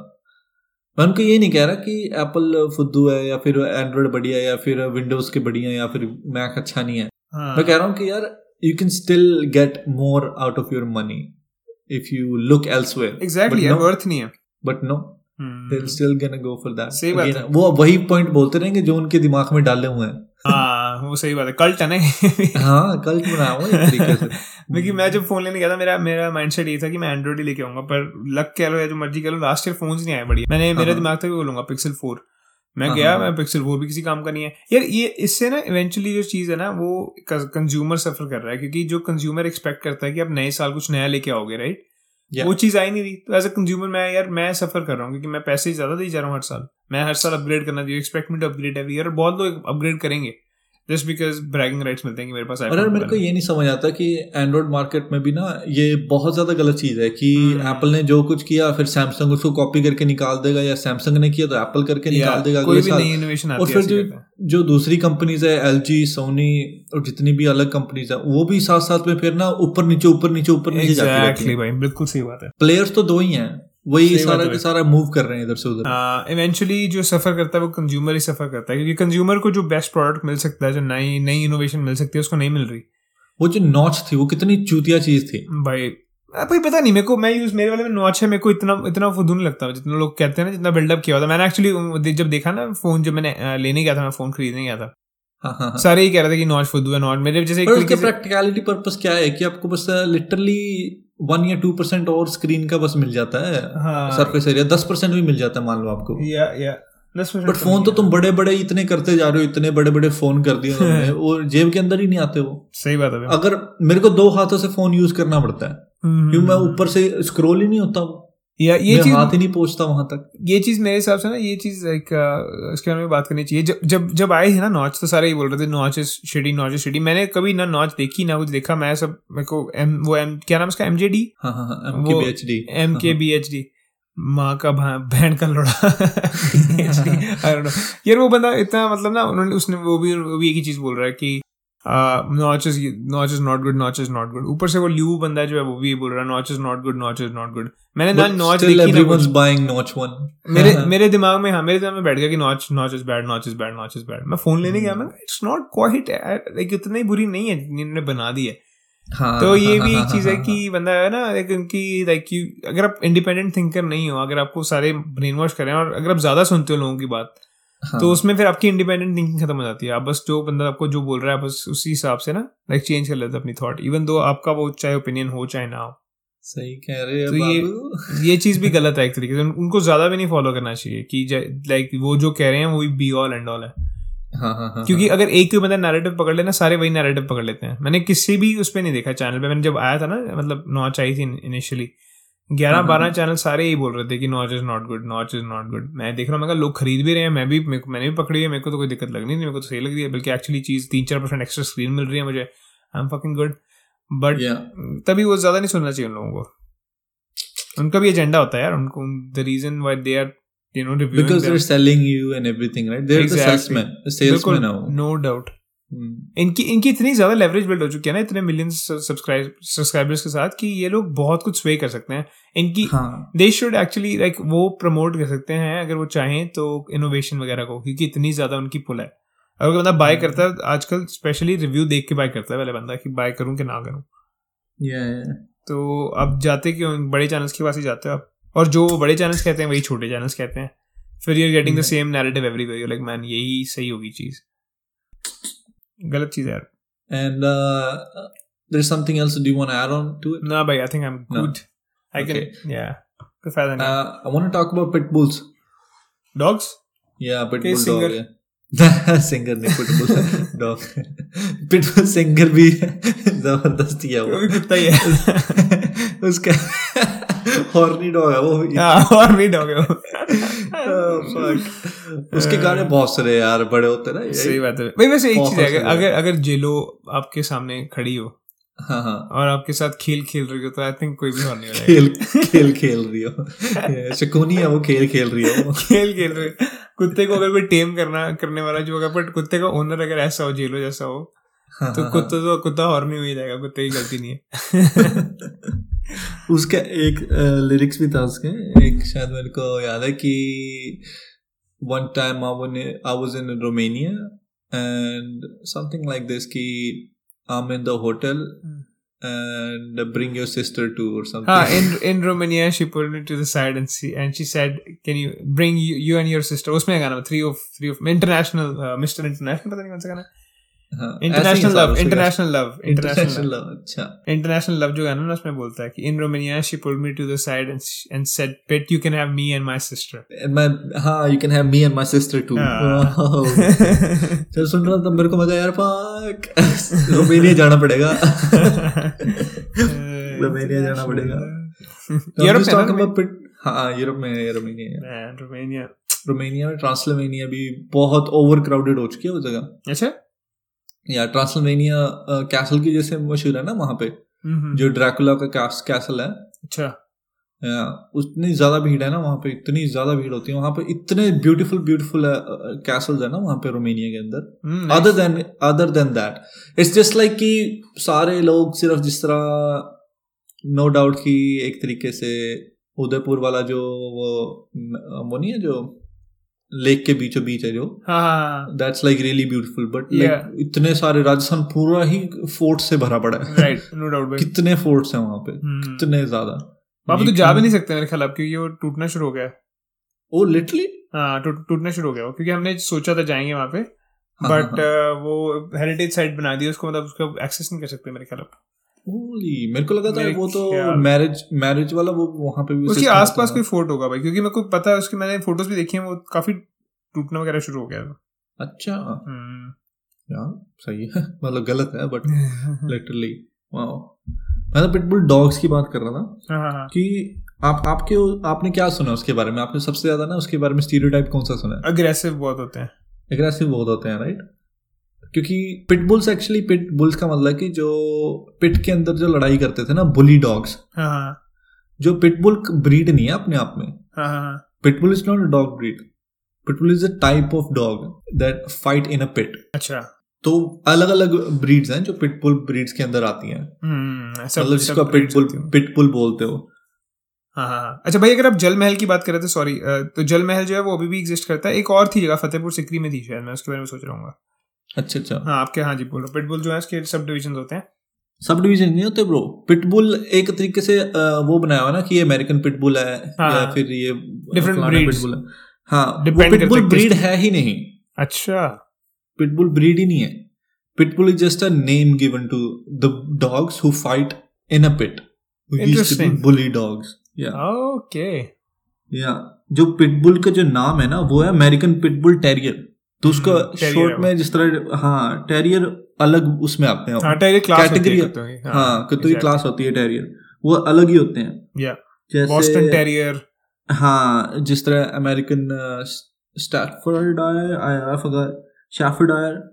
Speaker 2: मैं उनको ये नहीं कह रहा कि एप्पल फुद्दू है या फिर एंड्रॉयड बढ़िया है या फिर विंडोज़ के बढ़िया है या फिर मैक अच्छा नहीं है।
Speaker 3: हाँ।
Speaker 2: मैं कह रहा हूँ कि यार you can still get more out of your money if you look
Speaker 3: elsewhere exactly worth नहीं है।
Speaker 2: But
Speaker 3: no.
Speaker 2: They'll still gonna go for that.
Speaker 3: सही बात है।
Speaker 2: वो वही पॉइंट बोलते रहेंगे जो उनके दिमाग में डाले हुए हैं।
Speaker 3: हाँ वो सही बात है। कल्ट है ना
Speaker 2: हाँ कल बनाया हुआ है एक तरीके से।
Speaker 3: क्योंकि मैं जब फ़ोन लेने गया था मेरा मेरा माइंडसेट ये था कि मैं एंड्रॉइड ही लेके आऊँगा पर लक कह लो या जो मर्ज़ी कह लो लास्ट ईयर फ़ोन नहीं आए बढ़िया। मैंने मेरा
Speaker 2: हाँ।
Speaker 3: दिमाग था कि वो लूँगा पिक्सल फोर मैं
Speaker 2: हाँ,
Speaker 3: गया
Speaker 2: हाँ।
Speaker 3: मैं पिक्सल फोर भी किसी काम का नहीं है। यार ये इससे ना इवेंचुअली जो चीज़ है ना वो कंज्यूमर सफ़र कर रहा है क्योंकि जो कंज्यूमर एक्सपेक्ट करता है कि आप नए साल कुछ नया लेके आओगे राइट वो चीज़ आई नहीं रही। तो एज अ कंज्यूमर मैं यार, मैं सफ़र कर रहा हूँ क्योंकि मैं पैसे ही ज़्यादा दे जा रहा हूँ हर साल। मैं हर साल अपग्रेड करना चाहिए expect me to upgrade every year बहुत लोग अपग्रेड करेंगे। जस्ट बिकॉज़ ब्रैगिंग राइट्स मिलते हैं कि मेरे पास
Speaker 2: और यार मेरे को ये नहीं समझ आता कि एंड्रॉइड मार्केट में भी ना ये बहुत ज़्यादा गलत चीज़ है कि। एप्पल ने जो कुछ किया फिर सैमसंग उसको कॉपी करके निकाल देगा या सैमसंग ने किया तो एप्पल करके निकाल देगा
Speaker 3: कोई भी नई इनोवेशन
Speaker 2: और फिर जो। जो दूसरी कंपनीज़ है एल जी सोनी और जितनी भी अलग कंपनीज़ है वो भी साथ साथ में फिर ना ऊपर नीचे ऊपर नीचे ऊपर नीचे जाती है।
Speaker 3: भाई बिल्कुल सही बात है।
Speaker 2: प्लेयर्स तो दो ही हैं। वही सारा
Speaker 3: है
Speaker 2: का सारा मूव कर रहे हैं इधर से उधर।
Speaker 3: इवेंचुअली जो सफ़र करता है वो कंज्यूमर ही सफ़र करता है क्योंकि कंज्यूमर को जो बेस्ट प्रोडक्ट मिल सकता है जो नई नई इनोवेशन मिल सकती है उसको नहीं मिल रही।
Speaker 2: वो जो नॉच थी वो कितनी चूतिया चीज़ थी।
Speaker 3: भाई भाई पता नहीं मेरे को मैं यूज़ मेरे वाले में नॉच है मेरे को इतना इतना फुदू नहीं लगता जितना लोग कहते हैं ना जितना बिल्डअप किया होता मैंने एक्चुअली जब देखा ना फ़ोन जब मैंने लेने गया था मैं फ़ोन खरीदने गया था
Speaker 2: हाँ हाँ हाँ।
Speaker 3: सारे ही कह रहे थे कि नॉच फुदू है नॉच मेरे जैसे
Speaker 2: पर उसका प्रैक्टिकलिटी पर्पस क्या है? कि आपको बस लिटरली वन या टू परसेंट और स्क्रीन का बस मिल जाता है
Speaker 3: हाँ।
Speaker 2: सरफेस एरिया दस परसेंट भी मिल जाता है मान लो आपको।
Speaker 3: या या
Speaker 2: बट फ़ोन तो तुम बड़े बड़े इतने करते जा रहे हो इतने बड़े बड़े फ़ोन कर दिए उन्होंने और जेब के अंदर ही नहीं आते वो।
Speaker 3: सही बात है
Speaker 2: अगर मेरे को दो हाथों से फ़ोन यूज़ करना पड़ता है
Speaker 3: हम्म,
Speaker 2: क्योंकि मैं ऊपर से स्क्रोल ही नहीं होता वो?
Speaker 3: या ये चीज़
Speaker 2: हाथ ही नहीं पहुँचता वहाँ तक।
Speaker 3: ये चीज़ मेरे हिसाब से ना ये चीज़ एक इसके बारे में बात करनी चाहिए। जब जब जब आए थे ना नॉच तो सारे ही बोल रहे थे notch is shitty notch is shitty मैंने कभी ना नॉच देखी ना कुछ देखा। मैं सब मेरे को एम वो एम क्या नाम उसका? एम जे डी
Speaker 2: हाँ हाँ हाँ M K B H D
Speaker 3: माँ का बहन का लोड़ा. यार वो बंदा इतना मतलब ना उन्होंने उसने वो भी वो भी एक ही चीज़ बोल रहा है कि notch is notch is not good notch is not good ऊपर से वो ल्यू बंदा जो है वो भी बोल रहा है notch is not good notch is not good मैंने ना नॉच देखी ना
Speaker 2: एवरीवनस बाइंग नॉच वन
Speaker 3: मेरे मेरे दिमाग में हाँ मेरे दिमाग में बैठ गया कि notch notch is bad notch is bad notch is bad मैं फ़ोन लेने गया मैं इट्स नॉट क्वाइट लाइक इतनी बुरी नहीं है जितनी इन्होंने बना दी है.
Speaker 2: हाँ
Speaker 3: तो ये हाँ, भी
Speaker 2: हाँ,
Speaker 3: चीज़ है
Speaker 2: हाँ,
Speaker 3: कि बंदा है ना उनकी लाइक यू अगर आप इंडिपेंडेंट थिंकर नहीं हो अगर आपको सारे ब्रेन वॉश करें और अगर आप ज़्यादा सुनते हो लोगों की बात
Speaker 2: हाँ,
Speaker 3: तो उसमें फिर आपकी इंडिपेंडेंट थिंकिंग खत्म हो जाती है। आप बस जो बंदा आपको जो बोल रहा है बस उसी हिसाब से ना लाइक चेंज कर लेते अपनी थॉट इवन दो आपका वो चाहे ओपिनियन हो चाहे ना हो।
Speaker 2: सही कह रहे हैं
Speaker 3: तो ये- ये चीज़ भी गलत है एक तरीके से। उन- उनको ज़्यादा भी नहीं फॉलो करना चाहिए कि लाइक वो जो कह रहे हैं वो भी बी ऑल एंड ऑल है।
Speaker 2: हाँ हाँ हाँ
Speaker 3: क्योंकि अगर एक बंदा नैरेटिव पकड़ लेना सारे वही नैरेटिव पकड़ लेते हैं। मैंने किसी भी उस पर नहीं देखा। चैनल पे मैंने जब आया था ना मतलब नॉच आई थी इनिशियली ग्यारह
Speaker 2: हाँ,
Speaker 3: बारह
Speaker 2: हाँ।
Speaker 3: चैनल सारे ही बोल रहे थे कि notch is not good notch is not good मैं देख रहा हूँ मैं लोग खरीद भी रहे हैं मैं भी मैंने भी पकड़ी है मेरे को तो कोई दिक्कत लग नहीं मेरे को तो सही लग रही है बल्कि एक्चुअली चीज़ तीन चार परसेंट एक्स्ट्रा स्क्रीन मिल रही है मुझे। I am fucking good
Speaker 2: but
Speaker 3: तभी वो ज़्यादा नहीं सुनना चाहिए उन लोगों को। उनका भी एजेंडा होता है यार उनको the reason why they are you know reviewing
Speaker 2: because they're selling you and everything right? They're the
Speaker 3: Exactly.
Speaker 2: salesman salesman now
Speaker 3: no
Speaker 2: doubt.
Speaker 3: इनकी इनकी इतनी ज़्यादा लेवरेज बिल्ड हो चुकी है ना इतने मिलियंस सब्सक्राइबर्स के साथ कि ये लोग बहुत कुछ स्वे कर सकते हैं। इनकी दे शुड एक्चुअली लाइक वो प्रमोट कर सकते हैं अगर वो चाहें तो इनोवेशन वगैरह को क्योंकि इतनी ज़्यादा उनकी पुल है। अगर कोई बंदा बाय
Speaker 2: हम्म।
Speaker 3: करता है आजकल स्पेशली रिव्यू देख के बाय करता है पहले बंदा कि बाय करूँ कि ना करूँ।
Speaker 2: Yeah.
Speaker 3: तो अब जाते क्यों बड़े चैनल्स के पास ही जाते हो आप? और जो बड़े चैनल्स कहते हैं वही छोटे चैनल्स कहते हैं। फिर you're getting
Speaker 2: the
Speaker 3: same narrative everywhere like man यही सही होगी चीज़। गलत चीज़ है यार
Speaker 2: and uh, there's something else do you want to add on to it
Speaker 3: ना भाई I think
Speaker 2: I
Speaker 3: am. Good I
Speaker 2: can.
Speaker 3: या कोई फ़ायदा नहीं
Speaker 2: uh, want to talk about pit bulls dogs
Speaker 3: singer.
Speaker 2: dog yeah singer नहीं pitbull dog Pitbull singer भी है ज़बरदस्त किया
Speaker 3: भी कुत्ता ही है
Speaker 2: उसका हॉर्नी डॉग है वो
Speaker 3: हाँ और डॉग है वो।
Speaker 2: Oh, उसके गाने बहुत सारे यार बड़े होते ना
Speaker 3: सही बात है। भाई वैसे एक चीज़ है अगर अगर जेलो आपके सामने खड़ी हो
Speaker 2: हाँ हाँ।
Speaker 3: और आपके साथ खेल खेल रही हो तो आई थिंक कोई भी और नहीं हो
Speaker 2: खेल खेल खेल रही हो। शकुनी है वो खेल खेल रही हो।
Speaker 3: खेल खेल रहे हो। कुत्ते को अगर कोई टेम करना करने वाला जो होगा बट कुत्ते का ओनर अगर ऐसा हो जेलो जैसा हो
Speaker 2: हाँ,
Speaker 3: तो
Speaker 2: हाँ,
Speaker 3: कुत्ता तो कुत्ता हॉर्नी हो ही जाएगा कुत्ते की गलती नहीं है
Speaker 2: उसका एक लिरिक्स भी था उसके एक शायद मेरे को याद है कि one time I was in Romania and something like this कि I am in the hotel and bring your sister too or something
Speaker 3: हाँ in in Romania she pulled me to the side and she and she said can you bring you, you and your sister उसमें गाना three of three of international uh, Mr International पता नहीं कौन सा गाना
Speaker 2: हाँ, ही international
Speaker 3: love international
Speaker 2: love
Speaker 3: international
Speaker 2: love अच्छा।
Speaker 3: International love जो गाना ना उसमें बोलता है कि in Romania she pulled me to the side and and said Pit you can have me and my sister
Speaker 2: And my हाँ you can have me and my sister too.
Speaker 3: हाँ।
Speaker 2: Wow. जब सुन रहा था मेरे को मज़ा यार पाक रोमानिया जाना पड़ेगा। रोमानिया जाना पड़ेगा।
Speaker 3: यूरोप में
Speaker 2: about pit- हाँ यूरोप में रोमानिया
Speaker 3: रोमानिया
Speaker 2: रोमानिया में ट्रांसल्वेनिया भी बहुत ओवर क्राउडेड हो चुकी है वो जगह।
Speaker 3: अच्छा?
Speaker 2: या ट्रांसल्वेनिया कैसल की जैसे मशहूर है ना वहाँ पे जो ड्रैकुला का कैसल है।
Speaker 3: अच्छा।
Speaker 2: उतनी ज़्यादा भीड़ है ना वहाँ पे इतनी ज़्यादा भीड़ होती है। वहाँ पे इतने ब्यूटीफुल ब्यूटीफुल कैसल्स है ना वहाँ पे रोमानिया के अंदर।
Speaker 3: Other
Speaker 2: than other than that it's just like कि सारे लोग सिर्फ़ जिस तरह नो डाउट कि एक तरीके से उदयपुर वाला जो वो वो नहीं है जो लेक के बीचों बीच है जो।
Speaker 3: हाँ हाँ
Speaker 2: that's like really beautiful
Speaker 3: but
Speaker 2: like इतने सारे राजस्थान पूरा ही फोर्ट से भरा पड़ा है।
Speaker 3: राइट नो डाउट
Speaker 2: कितने फोर्ट्स हैं वहाँ पे?
Speaker 3: हम्म।
Speaker 2: कितने ज़्यादा।
Speaker 3: वहाँ पे तो जा भी नहीं सकते मेरे ख्याल क्योंकि वो टूटना शुरू हो गया है।
Speaker 2: ओ लिटरली
Speaker 3: हाँ टूटना शुरू हो गया क्योंकि हमने सोचा था जाएँगे वहाँ पे
Speaker 2: हाँ,
Speaker 3: बट वो हेरिटेज साइट बना दी उसको मतलब उसको एक्सेस नहीं कर सकते मेरे ख्याल
Speaker 2: होली मेरे को लगा था वो तो मैरिज मैरिज वाला वो वहाँ पे भी
Speaker 3: उसके आसपास कोई फोर्ट होगा भाई क्योंकि मेरे को पता है उसकी मैंने फ़ोटोज़ भी देखी हैं वो काफ़ी टूटना वगैरह शुरू हो गया है।
Speaker 2: अच्छा।
Speaker 3: हम्म।
Speaker 2: यार सही है मतलब गलत है बट लिटरली वाओ मैं तो पिटबुल डॉग्स की बात कर रहा था
Speaker 3: हाँ हाँ हाँ।
Speaker 2: कि आप आपके आपने क्या सुना उसके बारे में? आपने सबसे ज़्यादा ना उसके बारे में स्टीरियोटाइप कौन सा सुना है?
Speaker 3: अग्रेसिव बहुत होते हैं।
Speaker 2: एग्रेसिव बहुत होते हैं राइट क्योंकि पिटबुल्स एक्चुअली पिट बुल्स का मतलब कि जो पिट के अंदर जो लड़ाई करते थे ना बुली डॉग्स
Speaker 3: हाँ हाँ।
Speaker 2: जो पिटबुल ब्रीड नहीं है अपने आप में।
Speaker 3: हाँ
Speaker 2: pitbull is not a dog breed pitbull is a type of dog that fight in a pit
Speaker 3: अच्छा।
Speaker 2: तो अलग अलग ब्रीड्स हैं जो पिटबुल ब्रीड्स के अंदर आती हैं।
Speaker 3: हम्म
Speaker 2: मतलब जिसको पिटबुल पिटबुल बोलते हो।
Speaker 3: हाँ हाँ हाँ। अच्छा भाई अगर आप जल महल की बात कर रहे थे सॉरी तो जल महल जो है वो अभी भी एग्जिस्ट करता है। एक और थी जगह फतेहपुर सिकरी में थी शायद मैं उसके बारे में सोच रहा हूँ।
Speaker 2: अच्छा अच्छा।
Speaker 3: हाँ आपके हाँ जी बोलो। पिटबुल जो है उसके सब डिविजन होते हैं।
Speaker 2: सब डिवीज़न नहीं होते ब्रो पिटबुल एक तरीके से वो बनाया हुआ ना कि ये अमेरिकन पिटबुल है
Speaker 3: हाँ।
Speaker 2: या फिर ये
Speaker 3: breeds.
Speaker 2: पिटबुल है। हाँ पिटबुल ब्रीड है ही नहीं।
Speaker 3: अच्छा।
Speaker 2: पिटबुल ब्रीड ही नहीं है। Pitbull is just a name given to the dogs who fight in a
Speaker 3: pit
Speaker 2: bully dogs या
Speaker 3: ओके
Speaker 2: या जो पिटबुल का जो नाम है ना वो है अमेरिकन पिटबुल टेरियर तो उसका
Speaker 3: हम्म,
Speaker 2: शॉर्ट में जिस तरह हाँ टेरियर अलग उसमें आते हैं।
Speaker 3: हाँ टेरियर क्लास कैटेगरी है
Speaker 2: हाँ कुत्तों की क्लास होती है टेरियर वो अलग ही होते हैं।
Speaker 3: या बॉस्टन टेरियर
Speaker 2: हाँ जिस तरह
Speaker 3: American
Speaker 2: Staffordshire I forgot
Speaker 3: Staffordshire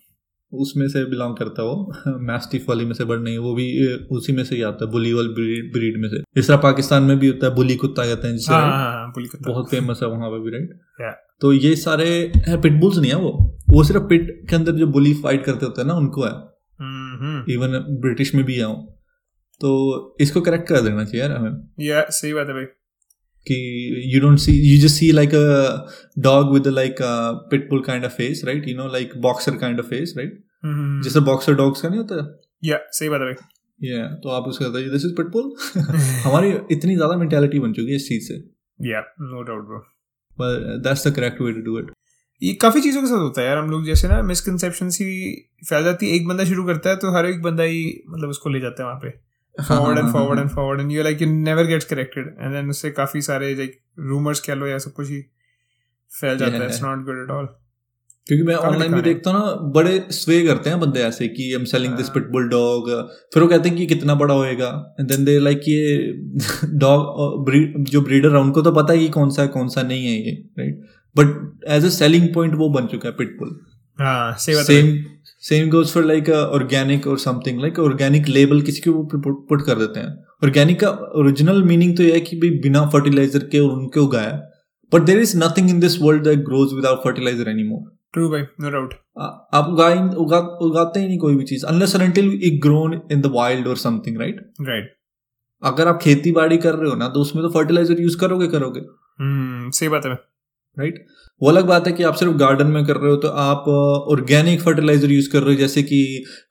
Speaker 2: उसमें से बिलोंग करता है वो। मैस्टिफ वाली में से बट नहीं वो भी उसी में से ही आता है बुली वाली ब्रीड ब्रीड में से। जिस तरह पाकिस्तान में भी होता है बुली कुत्ता कहते हैं जिसे
Speaker 3: हाँ? हाँ हाँ,
Speaker 2: बहुत फ़ेमस है वहाँ पे भी राइट तो ये सारे पिटबुल्स नहीं है वो। वो सिर्फ़ पिट के अंदर जो बुली फाइट करते होते हैं ना उनको है। इवन ब्रिटिश में भी है तो इसको करेक्ट कर देना चाहिए यार हमें।
Speaker 3: या सही बात है भाई।
Speaker 2: कि you don't see you just see like a dog with like pitbull kind of face right you know like boxer kind of face right
Speaker 3: hmm, hmm,
Speaker 2: जैसे बॉक्सर डॉग्स का नहीं होता?
Speaker 3: या सही बात है
Speaker 2: ये तो आप उसको कहते हैं दिस इज़ पिटबुल हमारी इतनी ज़्यादा मेंटालिटी बन चुकी है इस चीज़ से।
Speaker 3: या no doubt bro
Speaker 2: but that's the correct way to do it
Speaker 3: ये काफ़ी चीज़ों के साथ होता है यार हम लोग जैसे ना मिसकंसेप्शन सी फैल जाती है एक बंदा शुरू करता है तो हर एक बंदा ही मतलब उसको ले जाता है वहाँ पे। Forward and forward and forward and you like you never gets corrected and then उससे काफ़ी सारे लाइक रूमर्स कह लो या सब कुछ ही फैल जाता है. It's not good at all
Speaker 2: क्योंकि मैं ऑनलाइन भी देखता हूँ ना बड़े स्वे करते हैं बंदे ऐसे कि I am selling
Speaker 3: this.
Speaker 2: Pitbull dog फिर वो कहते हैं कि कितना बड़ा होएगा? एंड देन दे लाइक ये डॉग जो ब्रीडर है उनको तो पता है कि कौन सा है कौन सा नहीं है ये right but as a selling point वो बन चुका है पिटबुल
Speaker 3: है
Speaker 2: same same goes for like organic और समथिंग लाइक ऑर्गेनिक लेबल किसी के ऊपर पुट कर देते हैं। ऑर्गेनिक का ओरिजिनल मीनिंग तो यह है कि भाई बिना फर्टिलाइज़र के और उनके उगाया। But there is nothing in this world that grows without fertiliser any more
Speaker 3: true भाई नो डाउट
Speaker 2: आप उगाए उगा उगाते ही नहीं कोई भी चीज़ unless until it grown in the wild और समथिंग राइट
Speaker 3: राइट
Speaker 2: अगर आप खेती बाड़ी कर रहे हो ना तो उसमें तो फर्टिलाइज़र यूज़ करोगे करोगे।
Speaker 3: हम्म सही बात है।
Speaker 2: राइट वो अलग बात है कि आप सिर्फ़ गार्डन में कर रहे हो तो आप ऑर्गेनिक फर्टिलाइज़र यूज़ कर रहे हो जैसे कि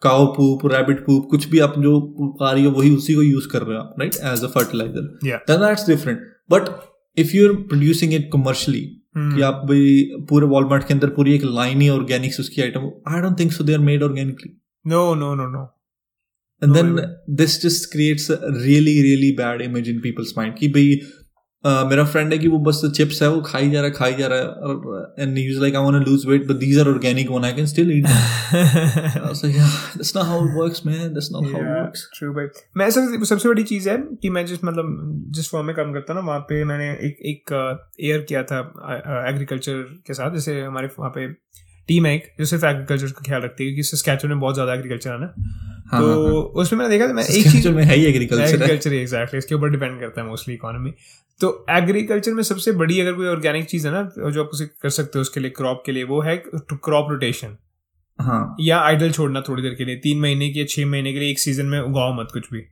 Speaker 2: काउ पूप रैबिट पूप कुछ भी आप जो पा रही हो वही उसी को यूज़ कर रहे हो आप right as
Speaker 3: a
Speaker 2: fertiliser that's different but if you are producing it commercially
Speaker 3: hmm.
Speaker 2: कि आप भाई पूरे वॉलमार्ट के अंदर पूरी एक लाइन ही ऑर्गेनिक्स उसकी item I don't think so they are made organically
Speaker 3: no no no no
Speaker 2: and
Speaker 3: No,
Speaker 2: then
Speaker 3: I
Speaker 2: this just creates a really really bad image in people's mind कि भाई uh, मेरा friend है कि वो बस chips है वो खाई जा रहा है खाई जा रहा है and use like I want to lose weight but these are organic one I can still eat like yeah that's not how it works man. That's not how it works.
Speaker 3: True भाई मैं सब सबसे बड़ी चीज़ है कि मैं जिस मतलब जिस फॉर्म में काम करता ना वहाँ पे मैंने एक एक एयर किया था एग्रीकल्चर के साथ जैसे हमारे वहाँ पे टीम है एक जो सिर्फ़ एग्रीकल्चर का ख्याल रखती है क्योंकि सस्कैचुअन में बहुत ज़्यादा एग्रीकल्चर है। ना
Speaker 2: हाँ,
Speaker 3: तो
Speaker 2: हाँ, हाँ।
Speaker 3: उसमें मैंने देखा था मैं एक चीज़
Speaker 2: में है ही एग्रीकल्चर है।
Speaker 3: एग्रीकल्चर एग्जैक्टली इसके ऊपर डिपेंड करता है मोस्टली इकोनॉमी तो एग्रीकल्चर में सबसे बड़ी अगर कोई ऑर्गेनिक चीज़ है ना जो आप उसे कर सकते हो उसके लिए क्रॉप के लिए वो है क्रॉप रोटेशन
Speaker 2: हाँ।
Speaker 3: या आइडल छोड़ना थोड़ी देर के लिए तीन महीने की या छह महीने के लिए एक सीज़न में उगाओ मत कुछ भी।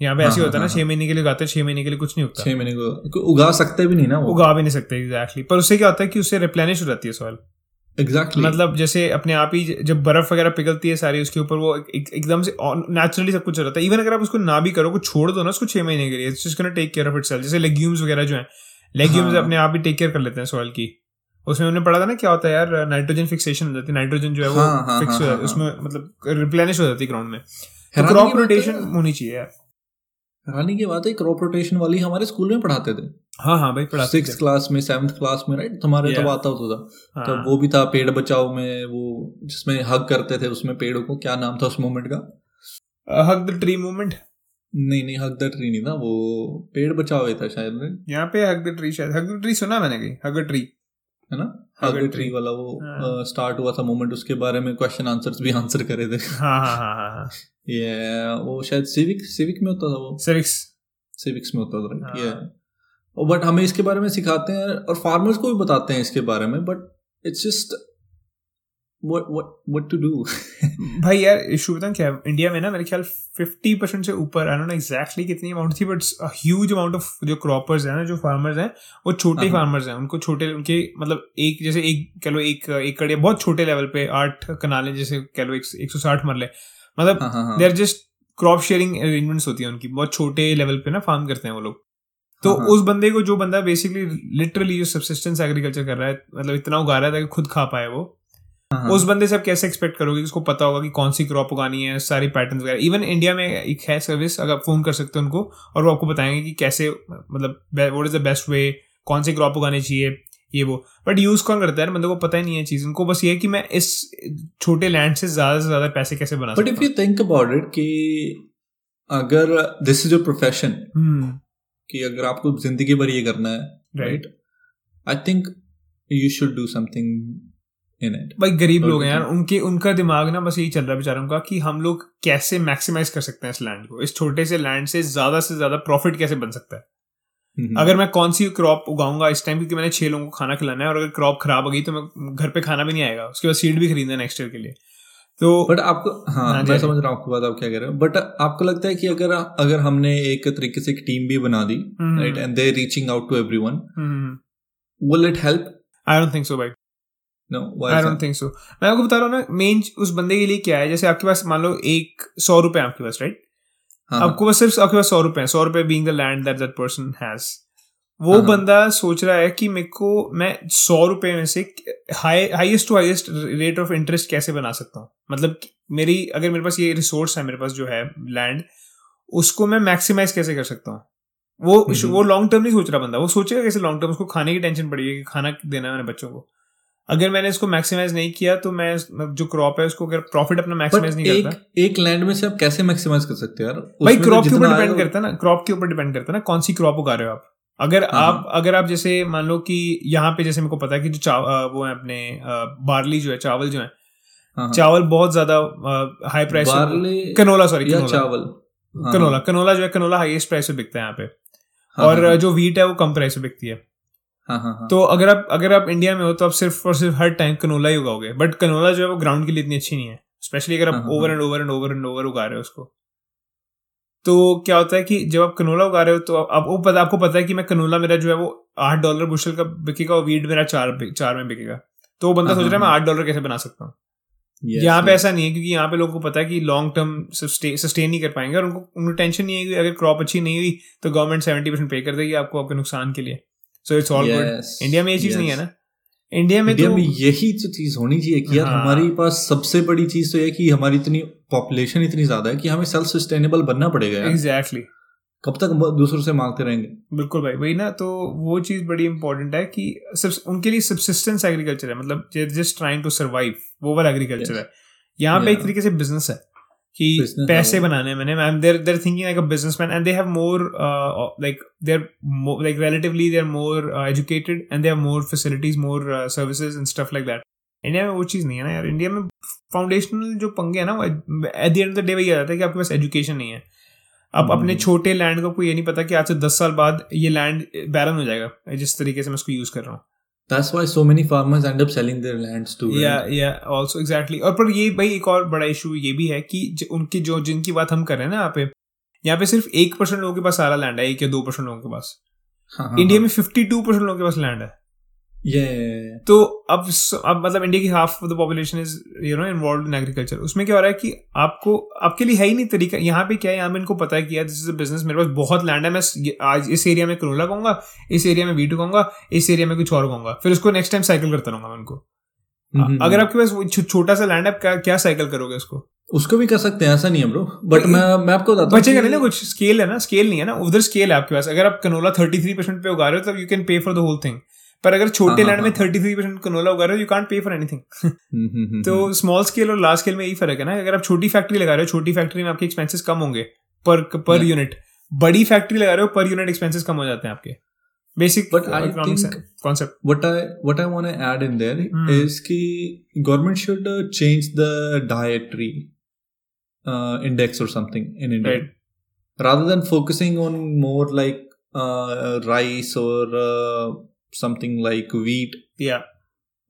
Speaker 3: यहाँ पे
Speaker 2: हाँ,
Speaker 3: ऐसे
Speaker 2: हाँ,
Speaker 3: होता है ना छह महीने के लिए उगाते हैं छह महीने के लिए कुछ नहीं उगता।
Speaker 2: छह महीने को उगा सकते भी नहीं ना वो।
Speaker 3: उगा भी नहीं सकते एग्जैक्टली पर उससे क्या होता है कि उससे रिप्लेनिश हो जाती है सॉइल
Speaker 2: एग्जैक्टली exactly.
Speaker 3: मतलब जैसे अपने आप ही जब बर्फ़ वगैरह पिघलती है सारी उसके ऊपर वो एक- एक- एकदम से नेचुरली सब कुछ हो जाता है। इवन अगर आप उसको ना भी करो कुछ छोड़ दो ना उसको छह महीने के लिए it's just take care of itself जैसे लेग्यूम्स वगैरह जो हैं लेग्यूम्स
Speaker 2: हाँ।
Speaker 3: अपने आप ही टेक केयर कर लेते हैं सॉइल की। उसमें उन्होंने पढ़ा था ना क्या होता है यार नाइट्रोजन फिक्सेशन हो जाती है नाइट्रोजन जो है वो
Speaker 2: हाँ, हाँ,
Speaker 3: फिक्स
Speaker 2: हाँ,
Speaker 3: हो
Speaker 2: हाँ,
Speaker 3: जाती है उसमें मतलब रिप्लेनिश हो जाती है ग्राउंड में। तो क्रॉप रोटेशन होनी चाहिए यार।
Speaker 2: हैरानी की बात है क्रॉप रोटेशन वाली हमारे स्कूल में पढ़ाते थे।
Speaker 3: हाँ हाँ भाई पढ़ा
Speaker 2: सिक्स क्लास में सेवन्थ क्लास में राइट तुम्हारे तब आता होता था।
Speaker 3: हाँ।
Speaker 2: तो वो भी था पेड़ बचाओ में वो जिसमें हग करते थे उसमें पेड़ों को। क्या नाम था उस मोमेंट का?
Speaker 3: हक द ट्री मूवमेंट
Speaker 2: नहीं नहीं हग द ट्री नहीं था वो पेड़ बचाओ ही था शायद right?
Speaker 3: यहाँ पे हक द ट्री शायद। हक द ट्री सुना मैंने कहीं। हक द ट्री
Speaker 2: है ना? हग
Speaker 3: a
Speaker 2: द ट्री वाला वो
Speaker 3: हाँ।
Speaker 2: स्टार्ट हुआ था मोमेंट उसके बारे में क्वेश्चन आंसर्स भी आंसर करे थे।
Speaker 3: हाँ हाँ हाँ हाँ हाँ।
Speaker 2: ये वो शायद सिविक सिविक में होता था वो।
Speaker 3: सिविक्स
Speaker 2: सिविक्स में होता था
Speaker 3: हाँ।
Speaker 2: ये बट हमें इसके बारे में सिखाते हैं और फार्मर्स को भी बताते हैं इसके बारे में but it's just what to do
Speaker 3: भाई यार इशू क्या? है? इंडिया में ना मेरे ख्याल फिफ्टी परसेंट से ऊपर आई डोंट नो एग्जैक्टली कितनी अमाउंट थी बट ह्यूज अमाउंट ऑफ़ जो क्रॉपर्स हैं ना जो फार्मर्स हैं वो छोटे
Speaker 2: हाँ।
Speaker 3: फार्मर्स हैं। उनको छोटे उनके मतलब एक जैसे एक कह लो एक एकड़ या बहुत छोटे लेवल पे आठ कनालें जैसे कह लो एक सौ साठ मरले। मतलब
Speaker 2: हाँ हाँ हाँ।
Speaker 3: They are just crop sharing arrangements होती है उनकी। बहुत छोटे लेवल पे ना फार्म करते हैं वो लोग। तो
Speaker 2: हाँ, हाँ।
Speaker 3: उस बंदे को जो बंदा बेसिकली लिटरली जो सब्सिस्टेंस एग्रीकल्चर कर रहा है मतलब इतना उगा रहा है ताकि खुद खा पाए वो
Speaker 2: हाँ,
Speaker 3: उस बंदे से आप कैसे एक्सपेक्ट करोगे? उसको पता होगा कि कौन सी क्रॉप उगानी है सारी पैटर्न वगैरह। इवन इंडिया में एक है सर्विस अगर आप फ़ोन कर सकते हो उनको और वो आपको बताएँगे कि कैसे मतलब what is the best way कौन सी क्रॉप उगानी चाहिए ये वो। बट यूज़ कौन करता है बंदे को पता ही नहीं है चीज़। उनको बस ये है कि मैं इस छोटे लैंड से ज़्यादा से ज़्यादा पैसे कैसे बना but
Speaker 2: if you think about it कि अगर दिस इज़ योर प्रोफेशन
Speaker 3: हूँ
Speaker 2: कि अगर आपको ज़िंदगी भर ये करना है right I think you should do something in it
Speaker 3: भाई गरीब लोग हैं यार उनके उनका दिमाग ना बस यही चल रहा है बेचारों का कि हम लोग कैसे मैक्सिमाइज कर सकते हैं इस लैंड को। इस छोटे से लैंड से ज़्यादा से ज़्यादा प्रॉफिट कैसे बन सकता है?
Speaker 2: हम्म।
Speaker 3: अगर मैं कौन सी क्रॉप उगाऊँगा इस टाइम क्योंकि मैंने छह लोगों को खाना खिलाना है और अगर क्रॉप खराब हो गई तो मैं घर पे खाना भी नहीं आएगा उसके बाद सीड भी खरीदना है नेक्स्ट ईयर के लिए। तो
Speaker 2: बट आपको हाँ
Speaker 3: हाँ
Speaker 2: मैं
Speaker 3: हाँ
Speaker 2: समझ रहा हूँ आपकी बात आप क्या कह रहे हो। बट आपको लगता है कि अगर अगर हमने एक तरीके से एक टीम भी बना दी। Right and they reaching out to everyone
Speaker 3: I
Speaker 2: will it help
Speaker 3: don't think so भाई। No
Speaker 2: I
Speaker 3: don't think so मैं आपको बता रहा हूँ ना मेन उस बंदे के लिए क्या है जैसे आपके पास मान लो एक सौ रुपए आपके पास राइट
Speaker 2: हाँ,
Speaker 3: आपको बस सिर्फ़ आपके पास सौ रुपए हैं सौ रुपए being the land that that person has वो
Speaker 2: हाँ, हाँ।
Speaker 3: बंदा सोच रहा है कि मेरे को मैं सौ रुपए में से high highest to highest rate of interest कैसे बना सकता हूँ? मतलब मेरी अगर मेरे पास ये रिसोर्स है मेरे पास जो है लैंड उसको मैं मैक्सिमाइज कैसे कर सकता हूँ? वो
Speaker 2: हम्म।
Speaker 3: वो लॉन्ग टर्म नहीं सोच रहा बंदा वो सोचेगा कैसे लॉन्ग टर्म उसको खाने की टेंशन पड़ी है कि खाना देना है मैंने बच्चों को। अगर मैंने इसको मैक्सिमाइज नहीं किया तो मैं जो क्रॉप है उसको अगर प्रॉफिट अपना मैक्सिमाइज नहीं करता।
Speaker 2: एक एक लैंड में से आप कैसे मैक्सिमाइज कर सकते हो यार?
Speaker 3: भाई
Speaker 2: तो
Speaker 3: क्रॉप के ऊपर डिपेंड करता है ना क्रॉप के ऊपर डिपेंड करता है ना कौन सी क्रॉप उगा रहे हो आप? अगर
Speaker 2: हाँ,
Speaker 3: आप अगर आप जैसे मान लो कि यहाँ पे जैसे मेरे को पता है कि जो चाव वो है अपने बार्ली जो है चावल जो है
Speaker 2: हाँ, हाँ।
Speaker 3: चावल बहुत ज़्यादा
Speaker 2: high
Speaker 3: price canola
Speaker 2: sorry
Speaker 3: canola
Speaker 2: चावल। हाँ,
Speaker 3: कनोला कनोला जो है कनोला हाईएस्ट प्राइस पे बिकता है यहाँ पे।
Speaker 2: हाँ,
Speaker 3: और
Speaker 2: हाँ,
Speaker 3: जो वीट है वो कम प्राइस पे बिकती है।
Speaker 2: हाँ, हाँ, हाँ।
Speaker 3: तो अगर आप अगर आप इंडिया में हो तो आप सिर्फ़ और सिर्फ़ हर टाइम कनोला ही उगाओगे। बट कनोला जो है वो ग्राउंड के लिए इतनी अच्छी नहीं है। स्पेशली अगर
Speaker 2: हाँ,
Speaker 3: आप
Speaker 2: हाँ,
Speaker 3: over and over and over and over उगा रहे हो उसको। तो क्या होता है कि जब आप कनोला उगा रहे हो तो आप वो पता आपको पता है कि मैं कनोला मेरा जो है वो आठ डॉलर बुशल का बिकेगा और वीट मेरा चार चार में बिकेगा तो वो बंदा
Speaker 2: हाँ,
Speaker 3: सोच रहा है मैं
Speaker 2: हाँ,
Speaker 3: आठ डॉलर कैसे बना सकता हूँ
Speaker 2: Yes,
Speaker 3: यहाँ पे
Speaker 2: yes.
Speaker 3: ऐसा नहीं है क्योंकि यहाँ पे लोगों को पता है कि लॉन्ग टर्म सस्टेन नहीं कर पाएँगे और उनको उनको टेंशन नहीं है कि अगर क्रॉप अच्छी नहीं हुई तो गवर्नमेंट सेवेंटी परसेंट पे कर देगी आपको आपके नुकसान के लिए so it's all
Speaker 2: good
Speaker 3: India में ये चीज़ yes. नहीं है ना इंडिया में
Speaker 2: इंडिया
Speaker 3: तो
Speaker 2: में यही तो चीज़ होनी चाहिए कि यार
Speaker 3: हाँ।
Speaker 2: हमारे पास सबसे बड़ी चीज़ तो ये है कि हमारी इतनी पॉपुलेशन इतनी ज़्यादा है कि हमें सेल्फ सस्टेनेबल बनना पड़ेगा
Speaker 3: एग्जैक्टली
Speaker 2: कब तक दूसरों से मांगते रहेंगे?
Speaker 3: बिल्कुल भाई वही ना तो वो चीज़ बड़ी इंपॉर्टेंट है कि सब उनके लिए सब्सिस्टेंस एग्रीकल्चर है मतलब जस्ट ट्राइंग टू सर्वाइव वो वाला एग्रीकल्चर
Speaker 2: Yes.
Speaker 3: है। यहाँ पे एक तरीके से बिज़नेस है कि
Speaker 2: Business
Speaker 3: पैसे
Speaker 2: है
Speaker 3: बनाने मैंने ma'am there there thinking like a businessman and they have more like there like relatively they are more educated and they have more facilities more services and stuff like that India में वो चीज़ नहीं है ना यार। India में foundational जो पंगे है ना वो at the end of the day वही आ जाता है कि आपके पास एजुकेशन नहीं है। अब अपने
Speaker 2: हम्म।
Speaker 3: छोटे लैंड को कोई ये नहीं पता कि आज से दस साल बाद ये लैंड बैरन हो जाएगा जिस तरीके से मैं उसको यूज़ कर रहा हूँ।
Speaker 2: That's why so many farmers end up selling their lands to
Speaker 3: या या ऑल्सो एग्जैक्टली और पर ये भाई एक और बड़ा इशू ये भी है कि ज- उनकी जो जिनकी बात हम कर रहे हैं ना यहाँ पे यहाँ पे सिर्फ़ एक परसेंट लोगों के पास सारा लैंड है एक या दो परसेंट लोगों के पास।
Speaker 2: हाँ,
Speaker 3: इंडिया में फिफ्टी टू परसेंट लोगों के पास लैंड है। तो अब अब मतलब इंडिया की half of the population is you know involve in agriculture उसमें क्या हो रहा है कि आपको आपके लिए है ही नहीं तरीका। यहाँ पे क्या है? यहाँ पे इनको पता है कि यार दिस इज़ अ बिज़नेस मेरे पास बहुत लैंड है मैं आज इस एरिया में करोला कहूँगा इस एरिया में वीटू कहूँगा इस एरिया में कुछ और कहूँगा फिर उसको नेक्स्ट टाइम साइकिल करता रहूँगा मैं उनको।
Speaker 2: हम्म,
Speaker 3: अगर आपके पास छो- छोटा सा लैंड है क्या, क्या साइकिल करोगे उसको?
Speaker 2: उसको भी कर सकते हैं ऐसा नहीं है ब्रो बट मैं मैं आपको बताता हूँ
Speaker 3: बचेगा नहीं ना कुछ स्केल है ना स्केल नहीं है ना उधर स्केल है आपके पास। अगर आप कनोला थर्टी थ्री परसेंट पे उगा रहे हो तो you can pay for the whole thing पर अगर छोटे
Speaker 2: हाँ,
Speaker 3: लैंड में
Speaker 2: हाँ,
Speaker 3: थर्टी थ्री परसेंट कनोला उगा रहे हो you can't
Speaker 2: pay for anything
Speaker 3: तो स्मॉल स्केल और लार्ज स्केल में यही फ़र्क है ना। अगर आप छोटी फैक्ट्री लगा रहे हो छोटी फैक्ट्री में आपके एक्सपेंसेस कम होंगे पर पर यूनिट बड़ी फैक्ट्री लगा रहे हो पर यूनिट एक्सपेंसेस कम हो जाते हैं आपके। Basic
Speaker 2: concept I what I want to add in there
Speaker 3: Hmm.
Speaker 2: is कि rather than focusing on more like uh, rice or uh, something like wheat.
Speaker 3: या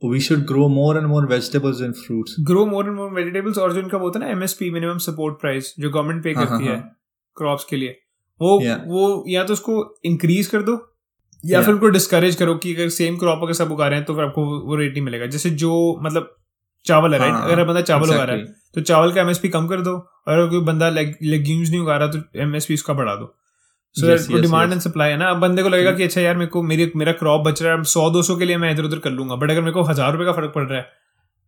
Speaker 2: We should grow more and more vegetables and fruits.
Speaker 3: Grow more and more vegetables और जो इनका वो होता है ना MSP minimum support price जो government pay
Speaker 2: हाँ,
Speaker 3: करती
Speaker 2: हाँ,
Speaker 3: है
Speaker 2: हाँ.
Speaker 3: क्रॉप्स के लिए वो
Speaker 2: Yeah.
Speaker 3: वो या तो उसको इंक्रीज कर दो या
Speaker 2: Yeah.
Speaker 3: फिर उनको डिस्करेज करो कि अगर सेम क्रॉप अगर सब उगा रहे हैं तो फिर आपको वो- वो रेट नहीं मिलेगा जैसे जो मतलब चावल है राइट
Speaker 2: हाँ,
Speaker 3: अगर बंदा चावल उगा रहा है. तो चावल का एमएसपी कम कर दो और अगर कोई बंदा लेग्यूम्स नहीं उगा रहा तो एमएसपी उसका बढ़ा दो
Speaker 2: so
Speaker 3: that
Speaker 2: yes, demand
Speaker 3: and supply है ना? अब बंदे को लगेगा कि अच्छा यार मेरे को मेरे मेरा क्रॉप बच रहा है सौ दो सौ के लिए मैं इधर उधर कर लूँगा। बट अगर मेरे को हज़ार रुपए का फ़र्क पड़ रहा है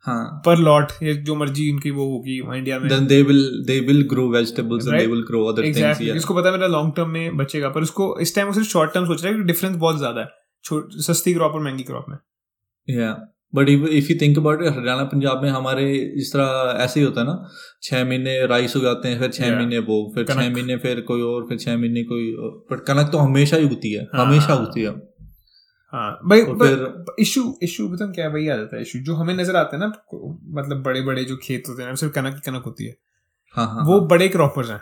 Speaker 2: हाँ।
Speaker 3: पर लॉट ये जो मर्ज़ी उनकी वो होगी इंडिया में।
Speaker 2: They will they will grow vegetables and they
Speaker 3: Right.
Speaker 2: will grow other exactly
Speaker 3: इसको पता है मेरा लॉन्ग टर्म में बचेगा पर उसको इस टाइम वो सिर्फ़ शॉर्ट टर्म सोच रहा है कि डिफरेंस बहुत ज़्यादा है। सस्ती क्रॉप और महँगी क्रॉप में।
Speaker 2: या yeah. If if you think about Haryana Punjab में हमारे इस तरह ऐसे ही होता है ना छह महीने राइस उगाते हैं फिर छह
Speaker 3: Yeah.
Speaker 2: महीने वो फिर छह महीने फिर कोई और फिर छह महीने कोई बट कनक तो हमेशा ही उगती है
Speaker 3: हाँ।
Speaker 2: हमेशा उगती है।
Speaker 3: हाँ भाई इशू इशू बताऊँ क्या वही आ जाता है इशू जो हमें नज़र आते हैं ना मतलब बड़े बड़े जो खेत होते हैं सिर्फ़ कनक कनक होती है।
Speaker 2: हाँ हाँ
Speaker 3: वो बड़े क्रॉपर्स हैं।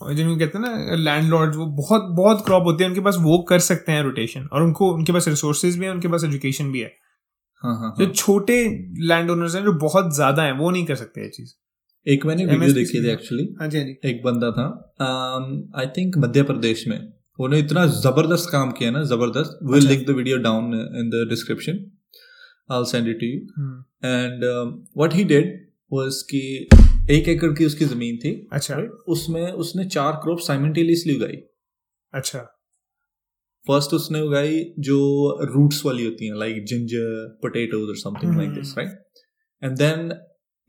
Speaker 3: जिनको कहते हैं ना लैंडलॉर्ड वो बहुत बहुत क्रॉप होती है उनके पास वो कर सकते हैं रोटेशन और उनको उनके पास रिसोर्सेज भी है उनके पास एजुकेशन भी है।
Speaker 2: हाँ हाँ
Speaker 3: जो
Speaker 2: हाँ।
Speaker 3: छोटे लैंड ओनर्स हैं जो बहुत ज़्यादा हैं वो नहीं कर सकते ये चीज़।
Speaker 2: एक मैंने वीडियो देखी थी एक्चुअली
Speaker 3: हाँ जी हाँ जी।
Speaker 2: एक बंदा था आई थिंक मध्य प्रदेश में। उन्होंने इतना ज़बरदस्त काम किया ना ज़बरदस्त। Will. Link the video down in the description I send it to
Speaker 3: you
Speaker 2: and what he did was कि एक एकड़ की उसकी ज़मीन थी।
Speaker 3: अच्छा।
Speaker 2: उसमें उसने चार क्रॉप साइमल्टेनियसली उगाई।
Speaker 3: अच्छा।
Speaker 2: फ़र्स्ट उसने उगाई जो रूट्स वाली होती हैं लाइक जिंजर पोटेटोज और something like this right and then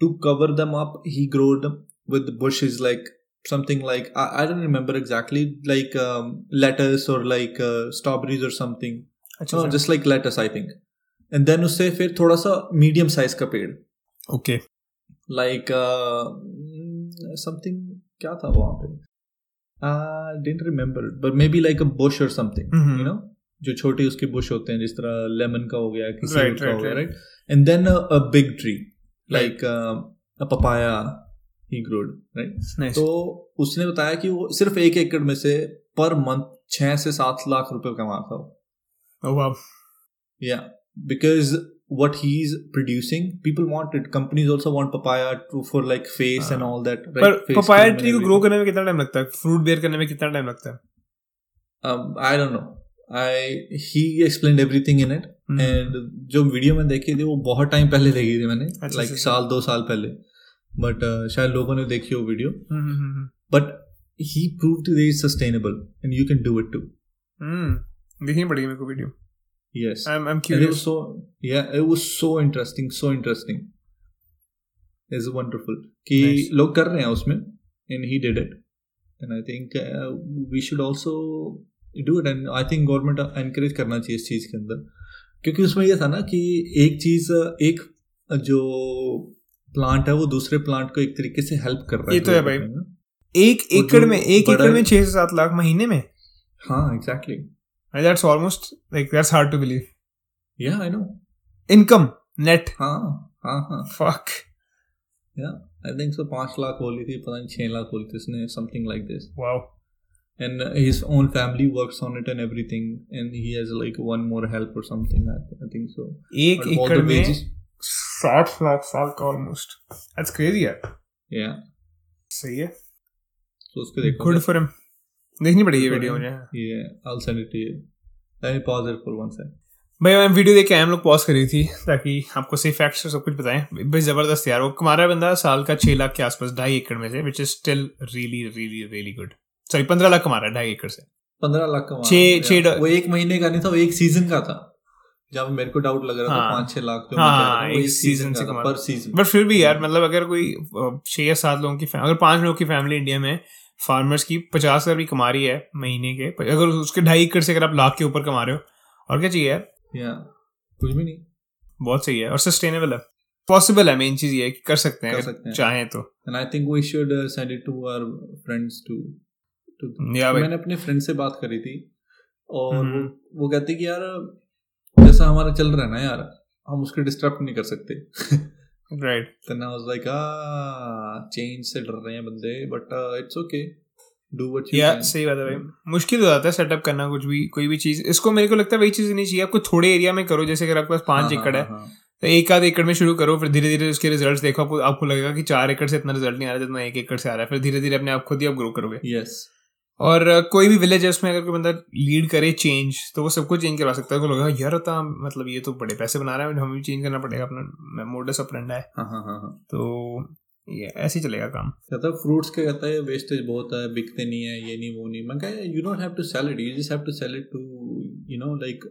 Speaker 2: to cover them up he growed with bush is like something like I don't remember exactly like letters और लाइक स्ट्रॉबेरीज और something just like letters I think and then उससे फिर थोड़ा सा medium size का पेड़.
Speaker 3: Okay
Speaker 2: like something क्या था वहाँ पे? I didn't remember but maybe like a bush or something
Speaker 3: Mhm.
Speaker 2: you know? जो छोटे उसके बुश होते हैं जिस तरह लेमन का हो गया किसी
Speaker 3: Right,
Speaker 2: और का हो गया
Speaker 3: right
Speaker 2: and then a big tree like a papaya he growed
Speaker 3: right
Speaker 2: तो उसने बताया कि वो सिर्फ़ एक एकड़ में से पर मंथ छह से सात लाख रुपए कमाता हो। या because what he's producing. People want it. Companies also want papaya to for like face and
Speaker 3: हाँ.
Speaker 2: all that
Speaker 3: पर
Speaker 2: face
Speaker 3: papaya
Speaker 2: cream and
Speaker 3: tree को
Speaker 2: everything.
Speaker 3: ग्रो करने में कितना टाइम लगता है? फ्रूट बेयर करने में कितना टाइम लगता है?
Speaker 2: Um, I don't know. I he explained everything in it.
Speaker 3: Hmm,
Speaker 2: and जो वीडियो में देखी थी वो बहुत टाइम पहले देखी थी मैंने
Speaker 3: अच्छा,
Speaker 2: लाइक
Speaker 3: अच्छा।
Speaker 2: साल दो साल पहले। बट शायद लोगों ने देखी हो video but he it is sustainable and you can do it too
Speaker 3: hmm देखनी पड़ेगी मेरे को video am I am
Speaker 2: And it was so yeah, it was so interesting, so interesting. It's wonderful. कि
Speaker 3: Nice.
Speaker 2: लोग कर रहे हैं उसमें and he did it. And I think uh, we should also do it and I think government encourage करना चाहिए इस चीज़ के अंदर क्योंकि उसमें ये था ना कि एक चीज़ एक जो प्लांट है वो दूसरे प्लांट को एक तरीके से हेल्प कर रहा है
Speaker 3: ये तो है भाई। एक एकड़ में एक एकड़ में छह से सात लाख महीने में
Speaker 2: हाँ exactly
Speaker 3: that's almost like that's hard to believe
Speaker 2: yeah I know
Speaker 3: income net
Speaker 2: हाँ हाँ हाँ
Speaker 3: फक
Speaker 2: या आई थिंक सो पांच लाख बोली थी पता नहीं छह लाख बोली थी उसने something like this
Speaker 3: wow
Speaker 2: and his own family works on it and everything and he has like one more help or something i, I think so
Speaker 3: एक
Speaker 2: But all
Speaker 3: एकड़
Speaker 2: the
Speaker 3: में
Speaker 2: wages
Speaker 3: साठ लाख साल का ऑलमोस्ट दैट्स क्रेजी यार
Speaker 2: yeah
Speaker 3: सही है
Speaker 2: so उसको देखो
Speaker 3: गुड फॉर हिम देखनी पड़ेगी ये वीडियो मुझे
Speaker 2: yeah i'll send it to you let me pause it for one sec
Speaker 3: भाई मैं वीडियो देख के हम लोग पॉज करी थी ताकि आपको सही फैक्ट्स और सब कुछ बताएँ। भाई ज़बरदस्त यार वो कमा बंदा साल का छह लाख के आसपास ढाई एकड़ में से which is still really really really good sorry पंद्रह लाख कमा रहा है ढाई एकड़ से।
Speaker 2: पंद्रह लाख का
Speaker 3: छह- छह
Speaker 2: वो एक महीने का नहीं था वो एक सीज़न का था। जब मेरे को डाउट लग रहा था
Speaker 3: हाँ।
Speaker 2: पाँच छह लाख जो
Speaker 3: हाँ,
Speaker 2: था, वो
Speaker 3: एक
Speaker 2: सीज़न
Speaker 3: से कमा
Speaker 2: पर सीज़न
Speaker 3: बट फिर भी यार मतलब अगर कोई छह या सात लोगों की अगर पाँच लोगों की फैमिली इंडिया में फार्मर्स की पचास हज़ार भी कमा रही है महीने के अगर उसके ढाई एकड़ से अगर आप लाख के ऊपर कमा रहे हो और क्या चाहिए यार?
Speaker 2: या कुछ भी नहीं।
Speaker 3: बहुत सही है और सस्टेनेबल है। पॉसिबल है मेन चीज़ ये कि कर सकते हैं
Speaker 2: कर सकते हैं।
Speaker 3: चाहें तो।
Speaker 2: Think we should uh, send it to our friends to to
Speaker 3: या भाई।
Speaker 2: मैंने अपने फ्रेंड से बात करी थी और वो
Speaker 3: हम्म।
Speaker 2: वो कहते कि यार जैसा हमारा चल रहा है ना यार हम उसको डिस्टर्ब नहीं कर सकते।
Speaker 3: Right
Speaker 2: then I was like ah change से डर रहे हैं बंदे but uh, it's okay. Do what you
Speaker 3: या
Speaker 2: can.
Speaker 3: सही बात है भाई। मुश्किल हो जाता है सेटअप करना कुछ भी कोई भी चीज़। इसको मेरे को लगता है वही चीज़ नहीं चाहिए। आपको थोड़े एरिया में करो जैसे अगर आपके पास पाँच
Speaker 2: हाँ,
Speaker 3: एकड़ है
Speaker 2: हाँ, हाँ,
Speaker 3: तो एक आध एकड़ में शुरू करो फिर धीरे धीरे उसके रिजल्ट्स देखो। आपको आपको लगेगा कि चार एकड़ से इतना रिज़ल्ट नहीं आ रहा जितना एक एकड़ से आ रहा है। फिर धीरे धीरे अपने आप खुद ही आप ग्रो करोगे।
Speaker 2: Yes.
Speaker 3: और कोई भी विलेज है उसमें अगर कोई बंदा लीड करे चेंज तो वो सबको चेंज करवा सकता है। तो लगेगा यार होता मतलब ये तो बड़े पैसे बना रहा है हमें भी चेंज करना पड़ेगा अपना मोडस अपरेंडा है।
Speaker 2: हाँ हाँ हाँ हाँ।
Speaker 3: तो ये ऐसे ही चलेगा काम।
Speaker 2: कहता है फ्रूट्स का कहता है वेस्टेज बहुत है बिकते नहीं है ये नहीं वो नहीं। मैं कहा you don't have to sell it you just have to sell it to
Speaker 3: you know like?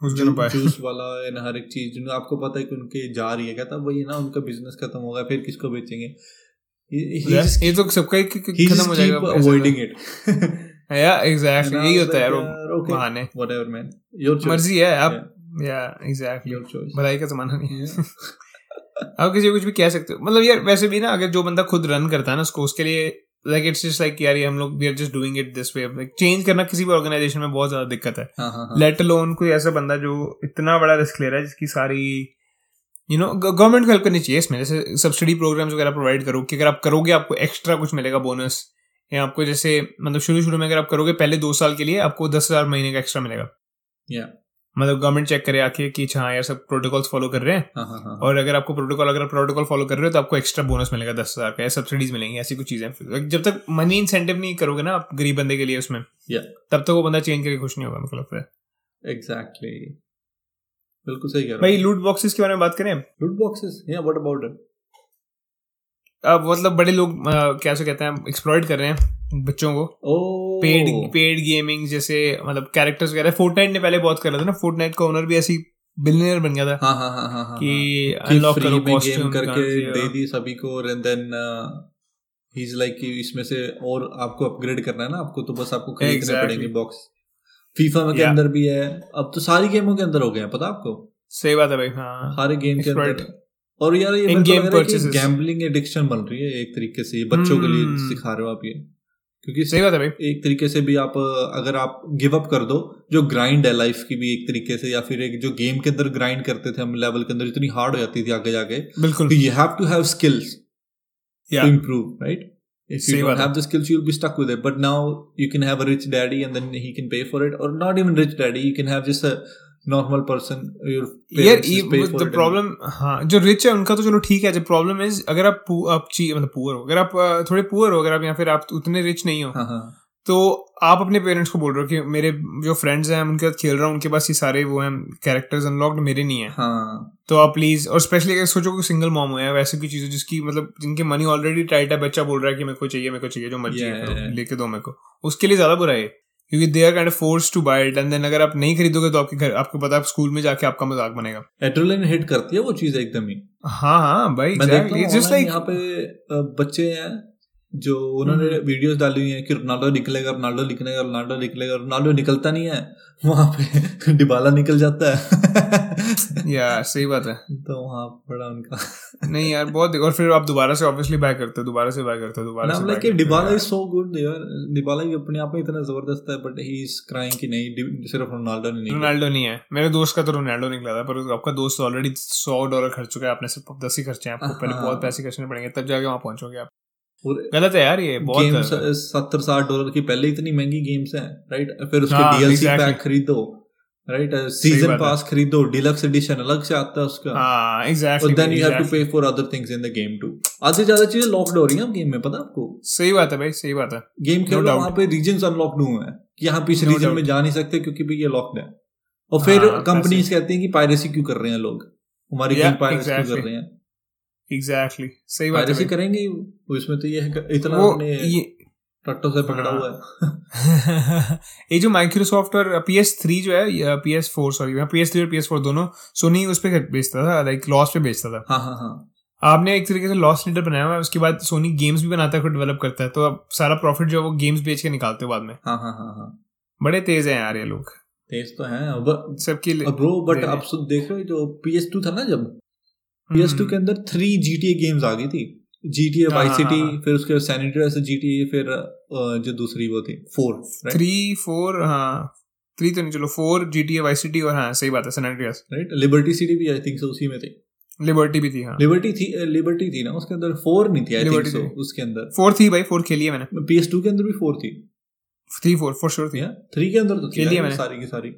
Speaker 2: Juice वाला हर एक चीज़ आपको पता है कि उनके जा रही है। कहता वही ना उनका बिज़नेस खत्म होगा फिर किसको बेचेंगे?
Speaker 3: ये तो सबका ही खत्म हो जाएगा
Speaker 2: avoiding it.
Speaker 3: या एग्जैक्टली यही होता है यार
Speaker 2: "यार,
Speaker 3: बहाने.
Speaker 2: whatever man. Your choice.
Speaker 3: मर्ज़ी है आप या एग्जैक्टली
Speaker 2: your choice.
Speaker 3: भलाई का जमाना नहीं है। आप किसी को कुछ भी कह सकते हो। मतलब यार वैसे भी ना अगर जो बंदा खुद रन करता है ना उसको उसके लिए लाइक इट्स जस्ट लाइक यार ये हम लोग we are just doing it this way like change करना किसी भी ऑर्गेनाइजेशन में बहुत ज़्यादा दिक्कत है।
Speaker 2: हाँ हाँ हाँ।
Speaker 3: लेट अलोन कोई ऐसा बंदा जो इतना बड़ा रिस्क ले रहा है जिसकी सारी यू नो गवर्नमेंट को हेल्प करनी चाहिए इसमें जैसे सब्सिडी प्रोग्राम्स वगैरह प्रोवाइड करो कि अगर आप करोगे आपको एक्स्ट्रा कुछ मिलेगा बोनस या आपको जैसे मतलब शुरू शुरू में अगर आप करोगे पहले दो साल के लिए आपको दस हज़ार महीने का एक्स्ट्रा मिलेगा।
Speaker 2: या Yeah.
Speaker 3: मतलब गवर्नमेंट चेक करे आके कि हाँ यार सब प्रोटोकॉल्स फॉलो कर रहे हैं।
Speaker 2: हाँ हाँ हाँ
Speaker 3: और अगर आपको प्रोटोकॉल अगर प्रोटोकॉल फॉलो कर रहे हो तो आपको एक्स्ट्रा बोनस मिलेगा दस हज़ार का या सब्सिडीज मिलेंगी ऐसी कुछ चीज़ें। जब तक मनी इंसेंटिव नहीं करोगे ना आप गरीब बंदे के लिए उसमें
Speaker 2: Yeah.
Speaker 3: तब तक वो बंदा चेंज करके खुश नहीं होगा मेरे को लगता है
Speaker 2: एग्जैक्टली बिल्कुल सही कह रहा
Speaker 3: भाई लूट बॉक्सेस के बारे में बात करें?
Speaker 2: लूट बॉक्सेस या व्हाट अबाउट इट
Speaker 3: अब मतलब बड़े लोग क्या से कहते हैं एक्सप्लॉइट कर रहे हैं बच्चों को।
Speaker 2: ओ
Speaker 3: पेड पेड गेमिंग जैसे मतलब कैरेक्टर्स वगैरह। फोर्टनाइट ने पहले बहुत कर रहा था ना। फोर्टनाइट का ओनर भी ऐसी बिलियनर बन गया था
Speaker 2: हाँ हाँ हाँ हाँ हाँ
Speaker 3: कि अनलॉक करो
Speaker 2: गेम
Speaker 3: कॉस्ट्यूम
Speaker 2: करके दे दी सभी को and then he is like कि इसमें से और आपको अपग्रेड करना है ना? आपको तो बस आपको खरीदने
Speaker 3: Exactly.
Speaker 2: पड़ेंगे बॉक्स फीफा में के अंदर भी है। अब तो सारी गेमों के अंदर हो गए हैं पता आपको?
Speaker 3: सही बात है भाई हाँ।
Speaker 2: सारे गेम के अंदर। और यार ये मेरे
Speaker 3: purchases.
Speaker 2: गैम्बलिंग एडिक्शन बन रही है एक तरीके से ये बच्चों के लिए
Speaker 3: Hmm.
Speaker 2: सिखा रहे हो आप ये। क्योंकि
Speaker 3: सही बात है भाई।
Speaker 2: एक तरीके से भी आप अगर आप गिव अप कर दो जो ग्राइंड है लाइफ की भी एक तरीके से या फिर एक जो गेम के अंदर ग्राइंड करते थे हम लेवल के अंदर इतनी हार्ड हो जाती थी आगे जाके
Speaker 3: बिल्कुल।
Speaker 2: तो have to have skills
Speaker 3: Yeah.
Speaker 2: to improve right? If you don't have the skills you'll be stuck with it but now you can have a rich daddy and then he can pay for it or not even rich daddy you can have just a normal person your
Speaker 3: यार the problem हाँ जो rich है उनका तो चलो ठीक है जो प्रॉब्लम इज़ अगर आप पू- आप ची मतलब पुअर हो अगर आप अ, थोड़े पुअर हो अगर आप या फिर आप उतने रिच नहीं हो
Speaker 2: हाँ हाँ
Speaker 3: तो आप अपने पेरेंट्स को बोल रहे हो कि मेरे जो फ्रेंड्स हैं उनके साथ खेल रहा हूँ उनके पास ये सारे वो हैं कैरेक्टर्स अनलॉक्ड मेरे नहीं है।
Speaker 2: हाँ।
Speaker 3: तो आप प्लीज़ और स्पेशली अगर सोचो कोई सिंगल मॉम है वैसे की चीज़ें जिसकी मतलब जिनकी मनी ऑलरेडी टाइट है बच्चा बोल रहा है कि मेरे को चाहिए मेरे को चाहिए जो मर्ज़ी है
Speaker 2: Yeah, yeah.
Speaker 3: लेके दो मेरे को। उसके लिए ज़्यादा बुरा है क्योंकि they are kind force to buy it and then अगर आप नहीं खरीदोगे तो आपके घर आपको पता है स्कूल में जाके आपका मज़ाक बनेगा।
Speaker 2: एड्रेनलिन हिट करती है वो चीज़ एकदम ही?
Speaker 3: हाँ हाँ भाई
Speaker 2: हूँ
Speaker 3: जस्ट लाइक
Speaker 2: यहाँ पे बच्चे हैं जो उन्होंने
Speaker 3: हम्म।
Speaker 2: वीडियोस डाली हुई हैं कि रोनाल्डो निकलेगा रोनाल्डो निकलेगा रोनाल्डो निकलेगा रोनाल्डो निकलता नहीं है वहाँ पे डिबाला निकल जाता है।
Speaker 3: या सही बात है।
Speaker 2: तो वहाँ पड़ा उनका
Speaker 3: नहीं यार बहुत और फिर आप दोबारा से ऑब्वियसली बाय करते हो दोबारा से बाय करते हो दोबारा से
Speaker 2: लाइक कि डिबाला इज़ सो गुड यार डिबाला भी अपने आप में इतना ज़बरदस्त है बट ही इज़ क्राइंग कि नहीं सिर्फ़ रोनाल्डो नहीं
Speaker 3: रोनाल्डो नहीं है। मेरे दोस्त का तो रोनाल्डो निकला था पर आपका दोस्त ऑलरेडी सौ डॉलर खर्च चुका है आपने सिर्फ़ दस ही खर्चे हैं आपको पहले
Speaker 2: हाँ।
Speaker 3: बहुत पैसे खर्चने पड़ेंगे तब जाके वहाँ पहुंचोगे आप। गलत है यार ये बहुत
Speaker 2: गेम सत्तर साठ डॉलर की पहले इतनी महँगी गेम्स हैं राइट फिर उसके
Speaker 3: हाँ,
Speaker 2: डीएलसी. पैक खरीदो राइट सीज़न पास खरीदो डिलक्स एडिशन अलग से आता है उसका।
Speaker 3: हाँ exactly
Speaker 2: then you have to pay for other things in the game to आधे ज़्यादा चीज़ें लॉक्ड हो रही हैं गेम में पता है आपको?
Speaker 3: सही बात है भाई सही बात है।
Speaker 2: गेम खेल
Speaker 3: No
Speaker 2: हो. वहाँ पे रीजन अनलॉक्ड हुए हैं कि यहाँ पे इस रीजन. में जा नहीं सकते क्योंकि भी ये लॉक्ड है। और फिर
Speaker 3: हाँ,
Speaker 2: कंपनीज़ कहती हैं कि पायरेसी क्यों कर रहे हैं लोग? हमारी गेम पायरेसी क्यों कर रहे हैं?
Speaker 3: एग्जैक्टली सही बात है
Speaker 2: करेंगे ही इसमें तो ये है इतना अपने
Speaker 3: ये
Speaker 2: टट्टो से पकड़ा
Speaker 3: हाँ।
Speaker 2: हुआ है।
Speaker 3: ये जो माइक्रोसॉफ्ट और पी एस थ्री जो है P S four sorry P S three और पी एस फोर दोनों सोनी उस पर बेचता था लाइक लॉस पे बेचता था।
Speaker 2: हाँ हाँ हाँ।
Speaker 3: आपने एक तरीके से लॉस लीडर बनाया हुआ है उसके बाद सोनी गेम्स भी बनाता है खुद डेवलप करता है तो अब सारा प्रॉफिट जो है वो गेम्स बेच के निकालते हो बाद में।
Speaker 2: हाँ हाँ हाँ हाँ।
Speaker 3: बड़े तेज हैं यार ये लोग।
Speaker 2: तेज तो है
Speaker 3: सबकी li-
Speaker 2: ब्रो बट सुन देख रहे हो जो PS2 था ना जब? PS2 के अंदर थ्री GTA गेम्स आ गई थी। GTA
Speaker 3: हम्म। हाँ,
Speaker 2: वाई सिटी। फिर उसके सैन एंड्रियास GTA फिर जो दूसरी वो थी फोर
Speaker 3: थ्री फोर हाँ। थ्री तो नहीं चलो four G T A Vice City और हाँ सही बात है सैनिट्रियस
Speaker 2: राइट लिबर्टी सिटी भी आई थिंक सो उसी में थी।
Speaker 3: लिबर्टी भी थी हाँ।
Speaker 2: लिबर्टी थी लिबर्टी थी ना उसके अंदर फोर नहीं थी आई थिंक सो उसके अंदर।
Speaker 3: फोर थी भाई फोर खेली है मैंने।
Speaker 2: PS2 के अंदर भी फोर थी।
Speaker 3: थ्री फोर फोर श्योर थी।
Speaker 2: थ्री के अंदर तो
Speaker 3: खेली है मैंने।
Speaker 2: सारी की सारी।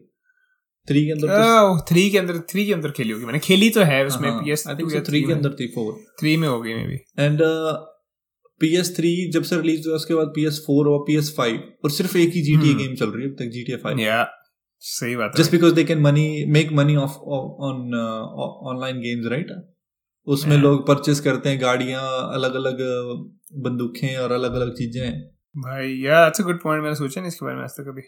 Speaker 2: थ्री के अंदर तो
Speaker 3: थ्री के अंदर थ्री के अंदर खेली होगी मैंने खेली तो है उसमें पी एस
Speaker 2: थ्री के अंदर थी फोर
Speaker 3: थ्री में हो गई maybe
Speaker 2: and P S three जब से रिलीज़ हुआ उसके बाद पी एस फोर और पी एस फाइव और सिर्फ़ एक ही GTA
Speaker 3: हम्म।
Speaker 2: गेम चल रही है अब तक GTA फाइव
Speaker 3: सही बात
Speaker 2: just because they can money make money off on online games right उसमें लोग परचेस करते हैं गाड़ियाँ अलग अलग बंदूकें और अलग अलग चीज़ें।
Speaker 3: भाई यार दैट्स अ गुड पॉइंट मैंने सोचा नहीं इसके बारे में आज तक कभी।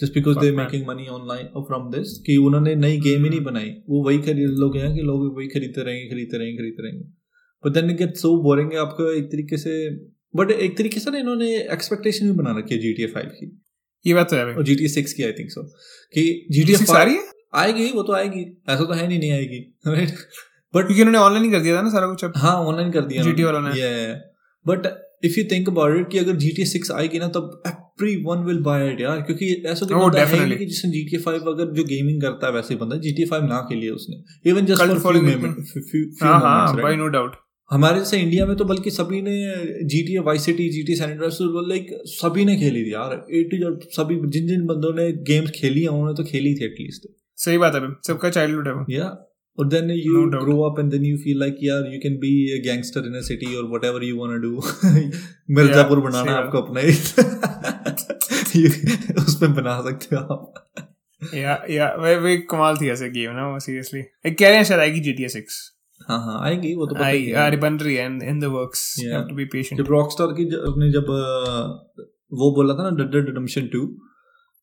Speaker 2: Just
Speaker 3: because they
Speaker 2: making money online from this कि उन्होंने नई गेम ही नहीं बनाई। वो वही खरीद लोग हैं कि लोग वही खरीदते रहेंगे खरीदते रहेंगे खरीदते रहेंगे। But then get so boring आपको एक तरीके से बट एक तरीके से ना इन्होंने एक्सपेक्टेशन भी बना रखी है जी टी ए फाइव की।
Speaker 3: ये बात तो है
Speaker 2: और जी टी ए सिक्स की आई थिंक सो कि जी टी ए
Speaker 3: आ रही है?
Speaker 2: आएगी वो तो आएगी। ऐसा तो है नहीं नहीं आएगी। राइट बट
Speaker 3: क्योंकि उन्होंने ऑनलाइन कर दिया था ना सारा कुछ अब।
Speaker 2: हाँ ऑनलाइन कर दिया
Speaker 3: GTA वालों ने।
Speaker 2: But if you think about it कि अगर जी टी सिक्स आएगी ना तब every one will buy it यार क्योंकि ऐसा तो
Speaker 3: Oh,
Speaker 2: बंदा है ही कि जिसने जी टी फाइव अगर जो गेमिंग करता है वैसे ही बंदा जी टी फाइव ना खेलिए उसने
Speaker 3: even just for no doubt
Speaker 2: हमारे जैसे इंडिया में तो बल्कि सभी ने G T Vice City G T like सभी ने खेली थी यार ए टू जेड सभी जिन जिन बंदों ने गेम्स खेली है उन्होंने तो खेली थी एटलीस्ट
Speaker 3: सही बात है सबका चाइल्डहुड है
Speaker 2: Yeah. Or then you
Speaker 3: No
Speaker 2: grow up and then you feel like yeah you can be a gangster in a city or whatever you want to do. Mirzapur बनाना है आपको अपना ही You- उसमें बना सकते हो आप
Speaker 3: या या वे वे कमाल थी ऐसे गेम ना सीरियसली कह रहे हैं शायद आएगी GTA 6
Speaker 2: हाँ हाँ आएगी वो तो पता ही
Speaker 3: अरे
Speaker 2: है।
Speaker 3: बन रही है in the works
Speaker 2: Yeah.
Speaker 3: Have to be patient
Speaker 2: जब रॉकस्टार की उसने जब वो बोला था ना डेड डेड रिडेम्पशन 2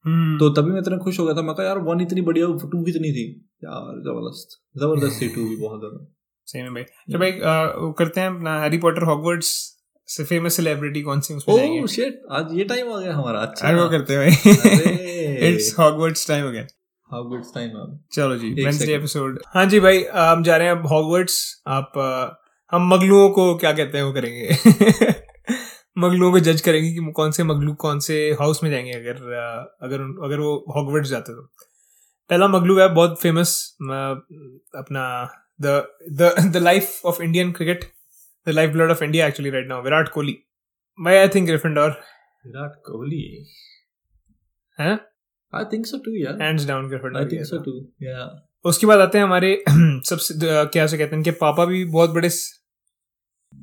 Speaker 3: हम्म
Speaker 2: तो तभी मैं इतना खुश हो गया था। मैं कहा यार वन इतनी बढ़िया टू कितनी थी। यार ज़बरदस्त. ज़बरदस्त थी टू भी बहुत ज़्यादा.
Speaker 3: सही में भाई. तो भाई करते हैं अपना हैरी पॉटर हॉगवर्ट्स से फ़ेमस सेलिब्रिटी कौन सी उसमें
Speaker 2: ओह शिट आज ये टाइम आ गया हमारा. अच्छा.
Speaker 3: वो करते हैं भाई. It's Hogwarts time again
Speaker 2: Hogwarts time अब.
Speaker 3: चलो जी एपिसोड हाँ जी भाई हम जा रहे हैं अब हॉगवर्ट्स आप हम मगलुओं को क्या कहते हैं वो करेंगे? मगलुओं को जज करेंगे कि कौन से मगलू कौन से हाउस में जाएँगे अगर अगर अगर वो हॉगवर्ट्स जाते तो. पहला मगलू है बहुत फ़ेमस अपना the the the life of Indian cricket the life blood of India actually right now Virat Kohli मैं I think Gryffindor
Speaker 2: Virat Kohli
Speaker 3: हैं
Speaker 2: आई थिंक सो टू यार
Speaker 3: hands down
Speaker 2: I
Speaker 3: Gryffindor
Speaker 2: think so too या
Speaker 3: उसके बाद आते हैं हमारे सबसे क्या से कहते हैं इनके पापा भी बहुत बड़े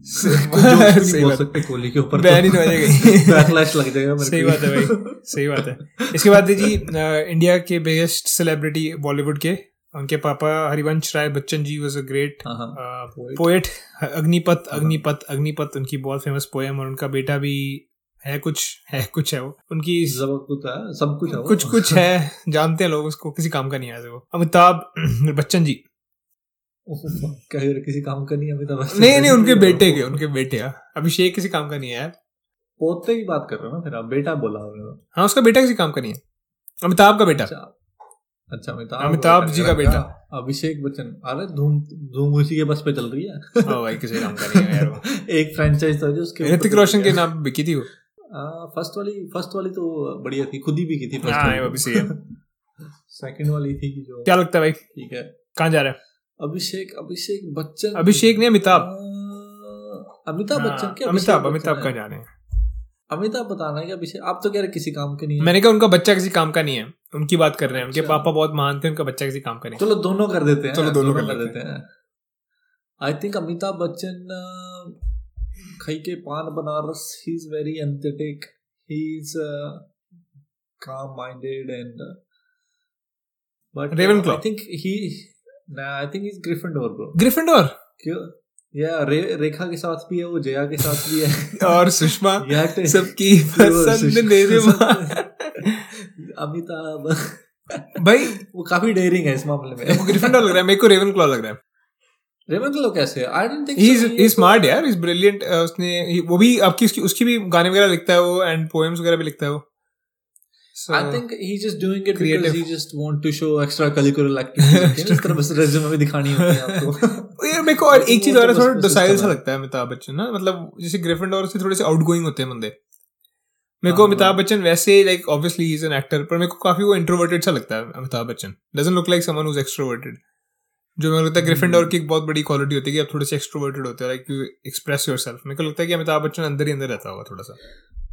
Speaker 3: सही बात
Speaker 2: सकते कोहली के ऊपर
Speaker 3: बैन ही तो हो जाएगा।
Speaker 2: बैकलैश लग जाएगा
Speaker 3: सही बात है भाई सही बात है इसके बाद जी इंडिया के बिगेस्ट सेलिब्रिटी बॉलीवुड के उनके पापा Harivansh Rai Bachchan ji was a great
Speaker 2: हाँ हाँ.
Speaker 3: पोएट अग्निपथ अग्निपथ अग्निपथ उनकी बहुत फ़ेमस पोएम और उनका बेटा भी है कुछ है कुछ है वो उनकी
Speaker 2: है सब कुछ है वो।
Speaker 3: कुछ कुछ है जानते हैं लोग उसको किसी काम का नहीं है वो अमिताभ बच्चन जी
Speaker 2: कहीं किसी काम का नहीं है अमिताभ बच्चन।
Speaker 3: नहीं नहीं उनके बेटे के उनके बेटे अभिषेक किसी काम का नहीं है यार।
Speaker 2: पोते की बात कर रहे हो ना फिर आप? बेटा बोला तो।
Speaker 3: हाँ उसका बेटा किसी काम का नहीं है। अमिताभ का बेटा।
Speaker 2: अच्छा। अच्छा अमिताभ
Speaker 3: अमिताभ जी का बेटा।
Speaker 2: अभिषेक बच्चन। अरे धूम धूम उसी के बस पे चल रही है।
Speaker 3: हाँ भाई किसी काम का नहीं है यार
Speaker 2: एक फ्रेंचाइज था जो उसके
Speaker 3: ऋतिक रोशन के नाम बिकी थी वो।
Speaker 2: फ़र्स्ट वाली फ़र्स्ट वाली तो बढ़िया थी खुद ही बिकी थी
Speaker 3: हाँ, सही है।
Speaker 2: सेकंड वाली थी कि जो
Speaker 3: क्या लगता है भाई?
Speaker 2: ठीक है।
Speaker 3: कहाँ जा रहा है?
Speaker 2: अभिषेक अभिषेक बच्चन।
Speaker 3: अभिषेक नहीं अमिताभ।
Speaker 2: अमिताभ बच्चन क्या
Speaker 3: हाँ, अमिताभ अमिताभ कहाँ जा रहे हैं
Speaker 2: अमिताभ बताना है कि अभिषेक आप तो कह रहे किसी काम के नहीं है।
Speaker 3: मैंने कहा उनका बच्चा किसी काम का नहीं है। उनकी बात कर रहे हैं। उनके
Speaker 2: अच्छा।
Speaker 3: पापा बहुत महान थे उनका बच्चा किसी काम का नहीं
Speaker 2: चलो दोनों कर देते हैं।
Speaker 3: चलो दोनों कर
Speaker 2: देते हैं। आई थिंक अमिताभ बच्चन खई के पान Banaras he is very authentic he is minded and uh, but
Speaker 3: Ravenclaw.
Speaker 2: I think he nah I think he's Gryffindor bro.
Speaker 3: Gryffindor
Speaker 2: क्यों? या रे, रेखा के साथ भी है वो जया के साथ भी है।
Speaker 3: और सुषमा
Speaker 2: तो-
Speaker 3: सबकी पसंद मेरे
Speaker 2: अमिताभ।
Speaker 3: भाई
Speaker 2: वो काफ़ी डेयरिंग है इस मामले में।
Speaker 3: वो ग्रिफिंडोर लग रहा है मेरे को रेवन क्लॉ लग रहा है।
Speaker 2: रेवेंक्लो कैसे I don't think
Speaker 3: he is smart यार इज़ ब्रिलियंट उसने वो भी आपकी उसकी उसकी भी गाने वगैरह लिखता है वो एंड पोएम्स वगैरह भी लिखता है वो। So,
Speaker 2: I think he's just doing it
Speaker 3: Creative.
Speaker 2: because he just want to show extra curricular activities. इस तरह बस resume में दिखानी होती है आपको
Speaker 3: यार मेरे को और एक चीज़ और है
Speaker 2: तो
Speaker 3: थोड़ा डोसाइल सा
Speaker 2: है।
Speaker 3: लगता है अमिताभ बच्चन ना मतलब जैसे ग्रिफिंडोर से थोड़े से आउटगोइंग होते हैं बंदे मेरे को
Speaker 2: हाँ।
Speaker 3: अमिताभ बच्चन वैसे like obviously is an actor पर मेरे को काफ़ी वो इंट्रोवर्टेड सा लगता है Amitabh Bachchan doesn't look like someone who is extroverted जो मेरे को लगता है ग्रिफिंडोर की एक बहुत बड़ी क्वालिटी होती है कि आप थोड़े से एक्सट्रोवर्टेड होते हो लाइक यू एक्सप्रेस योरसेल्फ मेरे को लगता है कि अमिताभ बच्चन अंदर ही अंदर रहता होगा थोड़ा सा।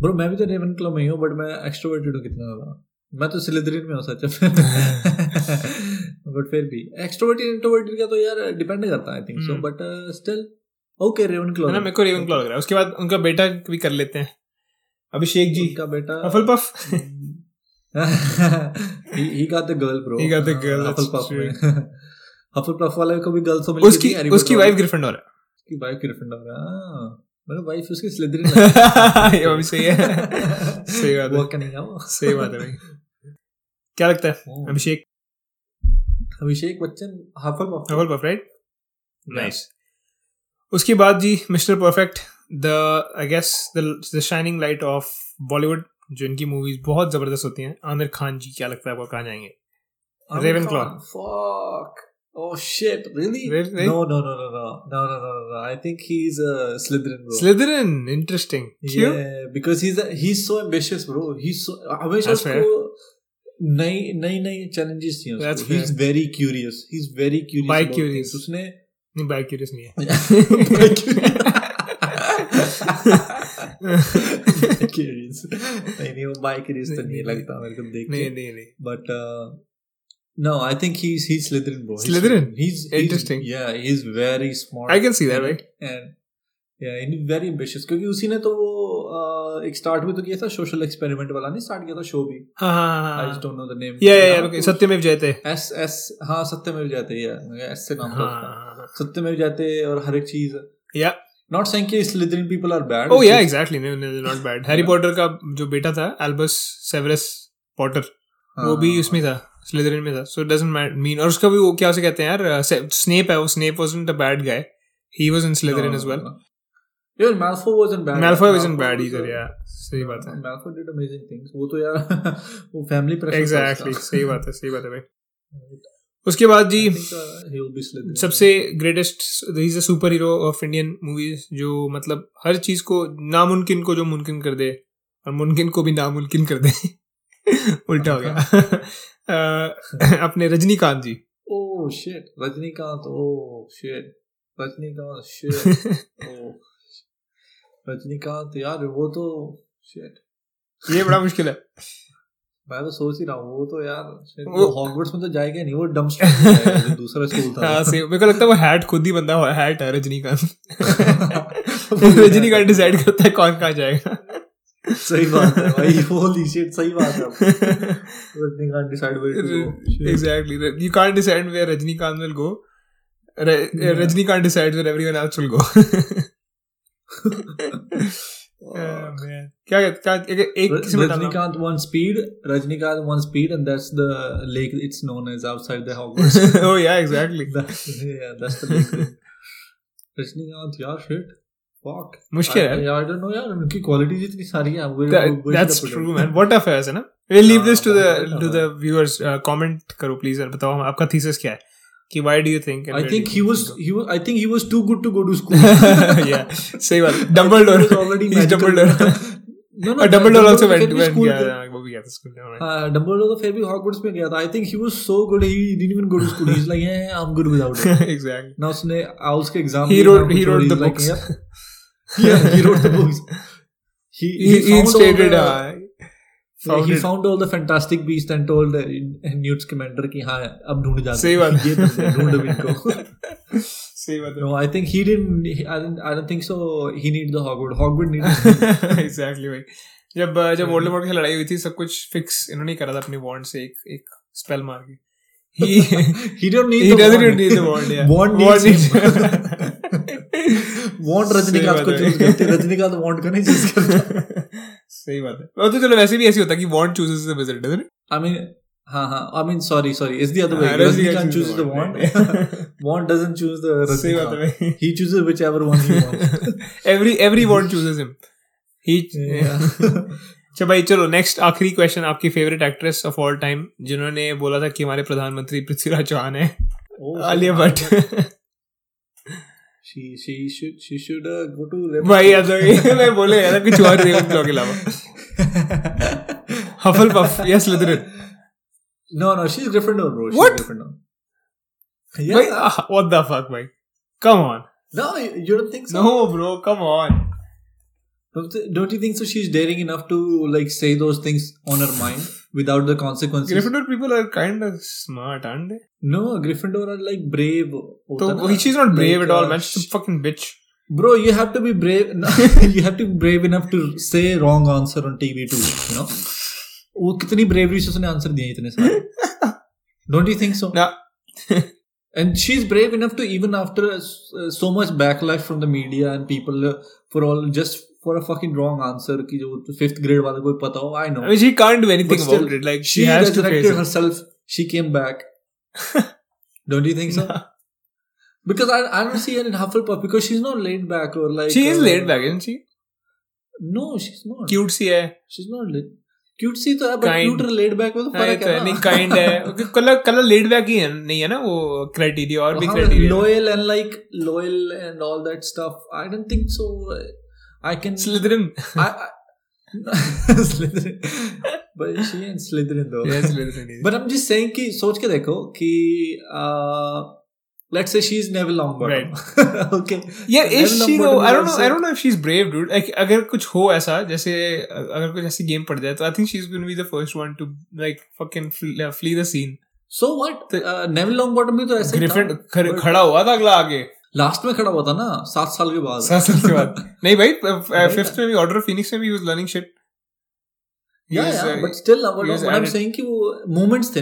Speaker 2: ब्रो मैं भी तो रेवेंक्लो में ही हूँ बट मैं एक्सट्रोवर्टेड हूँ कितना ज़्यादा। मैं तो स्लिदरिन में हूँ सच बट फिर भी एक्सट्रोवर्टेड इंट्रोवर्टेड का तो यार डिपेंड करता है I think so
Speaker 3: hmm.
Speaker 2: But still okay Raven
Speaker 3: है ना मेरे को रेवन क्लॉ लग रहा है। उसके बाद उनका बेटा भी कर लेते हैं। अभिषेक जी।
Speaker 2: का बेटा
Speaker 3: हफलपफ
Speaker 2: he, he got the girl bro
Speaker 3: He got the girl, that's true.
Speaker 2: में हफलपफ वाले को भी गर्ल्स मिल
Speaker 3: उसकी उसकी वाइफ ग्रिफिंडोर है।
Speaker 2: उसकी वाइफ ग्रिफिंडोर है हाँ। मेरे वाइफ उसकी स्लिदरिन
Speaker 3: ये भी सही है। सही बात है।
Speaker 2: वो क्या नहीं है वो
Speaker 3: सही बात है भाई। क्या लगता है?
Speaker 2: Oh.
Speaker 3: Abhishek?
Speaker 2: Abhishek Bachchan Huffle
Speaker 3: double परफ राइट नाइस उसके बाद जी mister perfect the I guess the shining light of Bollywood जो इनकी मूवीज़ बहुत ज़बरदस्त होती हैं। आमिर खान जी क्या लगता है आपको कहाँ जाएँगे? Ravenclaw.
Speaker 2: Fuck. Oh shit! Really?
Speaker 3: Really?
Speaker 2: No, no, no, no, no, no, no, no, no, no. I think he's a Slytherin, bro.
Speaker 3: Slytherin interesting क्यों
Speaker 2: Yeah, because he's a, he's so ambitious, bro. He's so हमेशा. उसको नई नई नई challenges चाहिए
Speaker 3: That's
Speaker 2: उसको. He's very curious. He's very curious.
Speaker 3: Bi
Speaker 2: about
Speaker 3: curious.
Speaker 2: things. उसने
Speaker 3: नहीं बाय क्यूरियस नहीं है
Speaker 2: curious. नहीं नहीं वो bi curious तो
Speaker 3: नहीं,
Speaker 2: लगता मेरे को देख
Speaker 3: नहीं नहीं नहीं
Speaker 2: uh, no, I think he's he's Slytherin, bro.
Speaker 3: Slytherin?
Speaker 2: He's, he's
Speaker 3: Interesting.
Speaker 2: Yeah, he's very smart.
Speaker 3: I can see that, right?
Speaker 2: And yeah, and very ambitious. क्योंकि उसी ने तो वो uh, एक स्टार्ट भी तो किया था सोशल एक्सपेरिमेंट वाला नहीं स्टार्ट किया था शो भी।
Speaker 3: हाँ हाँ
Speaker 2: आई
Speaker 3: हाँ।
Speaker 2: Just don't know the name
Speaker 3: yeah yeah okay Satyamev Jayate
Speaker 2: yes yes हाँ सत्यमेव जयते या एस से नाम था
Speaker 3: हाँ
Speaker 2: उसका सत्यमेव जयते और हर एक चीज़।
Speaker 3: या
Speaker 2: नॉट सेइंग कि Slytherin people are bad
Speaker 3: oh yeah exactly not bad Harry Potter का जो बेटा था एल्बस सेवरस पॉटर
Speaker 2: हाँ,
Speaker 3: वो भी उसमें था। स्लिदरिन में था। सो डजंट मीन और उसका भी वो क्या उसे कहते हैं यार स्नेप है वो। Snape wasn't a bad guy he was in Slytherin as
Speaker 2: well Malfoy wasn't bad.
Speaker 3: Malfoy wasn't
Speaker 2: Malfoy
Speaker 3: bad
Speaker 2: was
Speaker 3: either
Speaker 2: a-
Speaker 3: yeah. सही बात है।
Speaker 2: Malfoy did amazing things. वो तो यार वो फैमिली प्रेशर
Speaker 3: एग्जैक्टली सही बात है सही बात है भाई। उसके बाद जी
Speaker 2: Slytherin.
Speaker 3: सबसे greatest is a super hero of Indian movies जो मतलब हर चीज़ को नामुमकिन को जो मुमकिन कर दे और मुमकिन को भी नामुमकिन कर दे। उल्टा हो गया। अपने रजनीकांत जी
Speaker 2: Oh shit. Rajinikanth oh shit. Rajinikanth oh. Rajinikanth यार वो तो shit.
Speaker 3: ये बड़ा मुश्किल है
Speaker 2: मैं तो सोच ही रहा हूँ वो तो यार
Speaker 3: वो-
Speaker 2: हॉगवर्ट्स में तो जाएगा नहीं वो जो दूसरा स्कूल था
Speaker 3: हाँ सही मेरे को लगता है वो हैट खुद ही बंदा हैट है रजनीकांत रजनीकांत डिसाइड करता है कौन कहाँ जाएगा
Speaker 2: सही बात है भाई शिट सही बात है। Rajinikanth decide where
Speaker 3: exactly you can't decide where Rajinikanth will go Rajinikanth decide where everyone else will go क्या क्या क्या एक एक
Speaker 2: Rajinikanth one speed Rajinikanth one speed and that's the lake it's known as outside the Hogwarts
Speaker 3: oh yeah exactly
Speaker 2: that's the lake Rajinikanth यार shit
Speaker 3: मुश्किल है।
Speaker 2: यार उनकी क्वालिटीज इतनी सारी हैं
Speaker 3: that's true man what a है ना। We leave this to the to the viewers comment करो प्लीज़ यार बताओ आपका थीसिस क्या है? कि why do you think
Speaker 2: I think he was he was I think he was too good to go to school
Speaker 3: yeah सही बात Dumbledore Dumbledore Dumbledore also went
Speaker 2: to school उसने
Speaker 3: उसके exam
Speaker 2: yeah he wrote the books he
Speaker 3: he, he
Speaker 2: found all
Speaker 3: instated
Speaker 2: the,
Speaker 3: uh,
Speaker 2: he
Speaker 3: founded-
Speaker 2: found all the fantastic beast and told uh, Newt Scamander कि हाँ अब ढूंढ जाते
Speaker 3: सही बात
Speaker 2: ये बंदे हैं, ढूंढ अब इनको
Speaker 3: सही बात
Speaker 2: no I think he didn't he- I don't I don't think so he need the Hogwarts Hogwarts need
Speaker 3: है एग्जैक्टली भाई जब uh, जब वोल्डेमॉर्ट की लड़ाई हुई थी सब कुछ फिक्स इन्होंने ही करा था अपनी वॉन्ड से एक एक स्पेल मार के he
Speaker 2: he don't need
Speaker 3: he
Speaker 2: the
Speaker 3: doesn't
Speaker 2: wand.
Speaker 3: need the wand yeah
Speaker 2: wand
Speaker 3: Wand
Speaker 2: needs wand Rajinikanth को चूज़ करते रजनीकांत वॉन्ट को नहीं चूज़ करता।
Speaker 3: सही बात है। और तो चलो वैसे भी ऐसे होता है कि wand chooses the wizard doesn't it
Speaker 2: I mean हाँ हाँ I mean sorry sorry is the other way
Speaker 3: Rajinikanth
Speaker 2: chooses the wand wand doesn't choose the
Speaker 3: सही बात है
Speaker 2: he chooses whichever one he wants
Speaker 3: every every wand chooses him he अच्छा भाई चलो next आखिरी question आपकी favourite actress of all time जिन्होंने बोला था कि हमारे प्रधानमंत्री पृथ्वीराज चौहान है। Alia Bhatt.
Speaker 2: she she should she should uh, go to Ravenclaw.
Speaker 3: भाई याद ये मैं बोले यार कुछ और रेवनक्लॉ के अलावा हफल पफ या Slytherin
Speaker 2: no no she's Gryffindor bro she's
Speaker 3: What?
Speaker 2: Gryffindor.
Speaker 3: भाई
Speaker 2: yeah
Speaker 3: व्हाट द फक भाई come on
Speaker 2: no you you don't think so
Speaker 3: no bro come on
Speaker 2: don't, th- don't you think so she's daring enough to like say those things on her mind without the consequences
Speaker 3: Gryffindor people are kind of smart aren't they
Speaker 2: no Gryffindor are like brave
Speaker 3: तो
Speaker 2: होता ना,
Speaker 3: she is not brave
Speaker 2: like,
Speaker 3: at all
Speaker 2: uh,
Speaker 3: man she is fucking bitch
Speaker 2: bro you have to be brave you have to be brave enough to say wrong answer on tv too you know वो कितनी bravery से उसने answer दिए इतने सारे don't you think so
Speaker 3: ना
Speaker 2: and she's brave enough to even after uh, so much backlash from the media and people uh, for all just for a fucking wrong answer कि जो fifth grade वाले को पता हो I know
Speaker 3: I mean, she can't do anything
Speaker 2: still,
Speaker 3: about it. Like
Speaker 2: she
Speaker 3: she, has to face it.
Speaker 2: herself she came back don't you think so because I, I don't see her in Hufflepuff because she's not laid back or like
Speaker 3: she is
Speaker 2: uh,
Speaker 3: laid back, isn't she?
Speaker 2: no she's not
Speaker 3: Cute सी है.
Speaker 2: she's not laid cute सी तो है but
Speaker 3: Kind.
Speaker 2: cute और laid back में तो फ़र्क
Speaker 3: तो
Speaker 2: है
Speaker 3: नहीं काइंड है कलर कलर लेड बैक ही है नहीं है ना वो क्राइटेरिया और भी
Speaker 2: हाँ,
Speaker 3: criteria
Speaker 2: loyal and like loyal and all that stuff I don't think so I can
Speaker 3: Slytherin
Speaker 2: I, I Slytherin but she ain't Slytherin though
Speaker 3: yes Slytherin
Speaker 2: But I'm just saying कि सोच के देखो कि uh, let's say she's Neville Longbottom. okay.
Speaker 3: यार
Speaker 2: Neville
Speaker 3: is she no
Speaker 2: Longbottom
Speaker 3: I
Speaker 2: is
Speaker 3: don't know
Speaker 2: also-
Speaker 3: I don't know if she is brave dude like अगर कुछ हो ऐसा जैसे अगर कुछ ऐसी गेम पड़ जाए तो I think she is going to be the first one to like fucking flee the scene
Speaker 2: So what? Uh, Neville Longbottom भी तो ऐसे ही था.
Speaker 3: खड़ा हुआ था अगला आगे
Speaker 2: लास्ट में खड़ा हुआ था ना सात साल के बाद।
Speaker 3: सात साल के बाद। नहीं भाई फिफ्थ में भी ऑर्डर फिनिक्स में भी was
Speaker 2: learning shit but still I
Speaker 3: am
Speaker 2: saying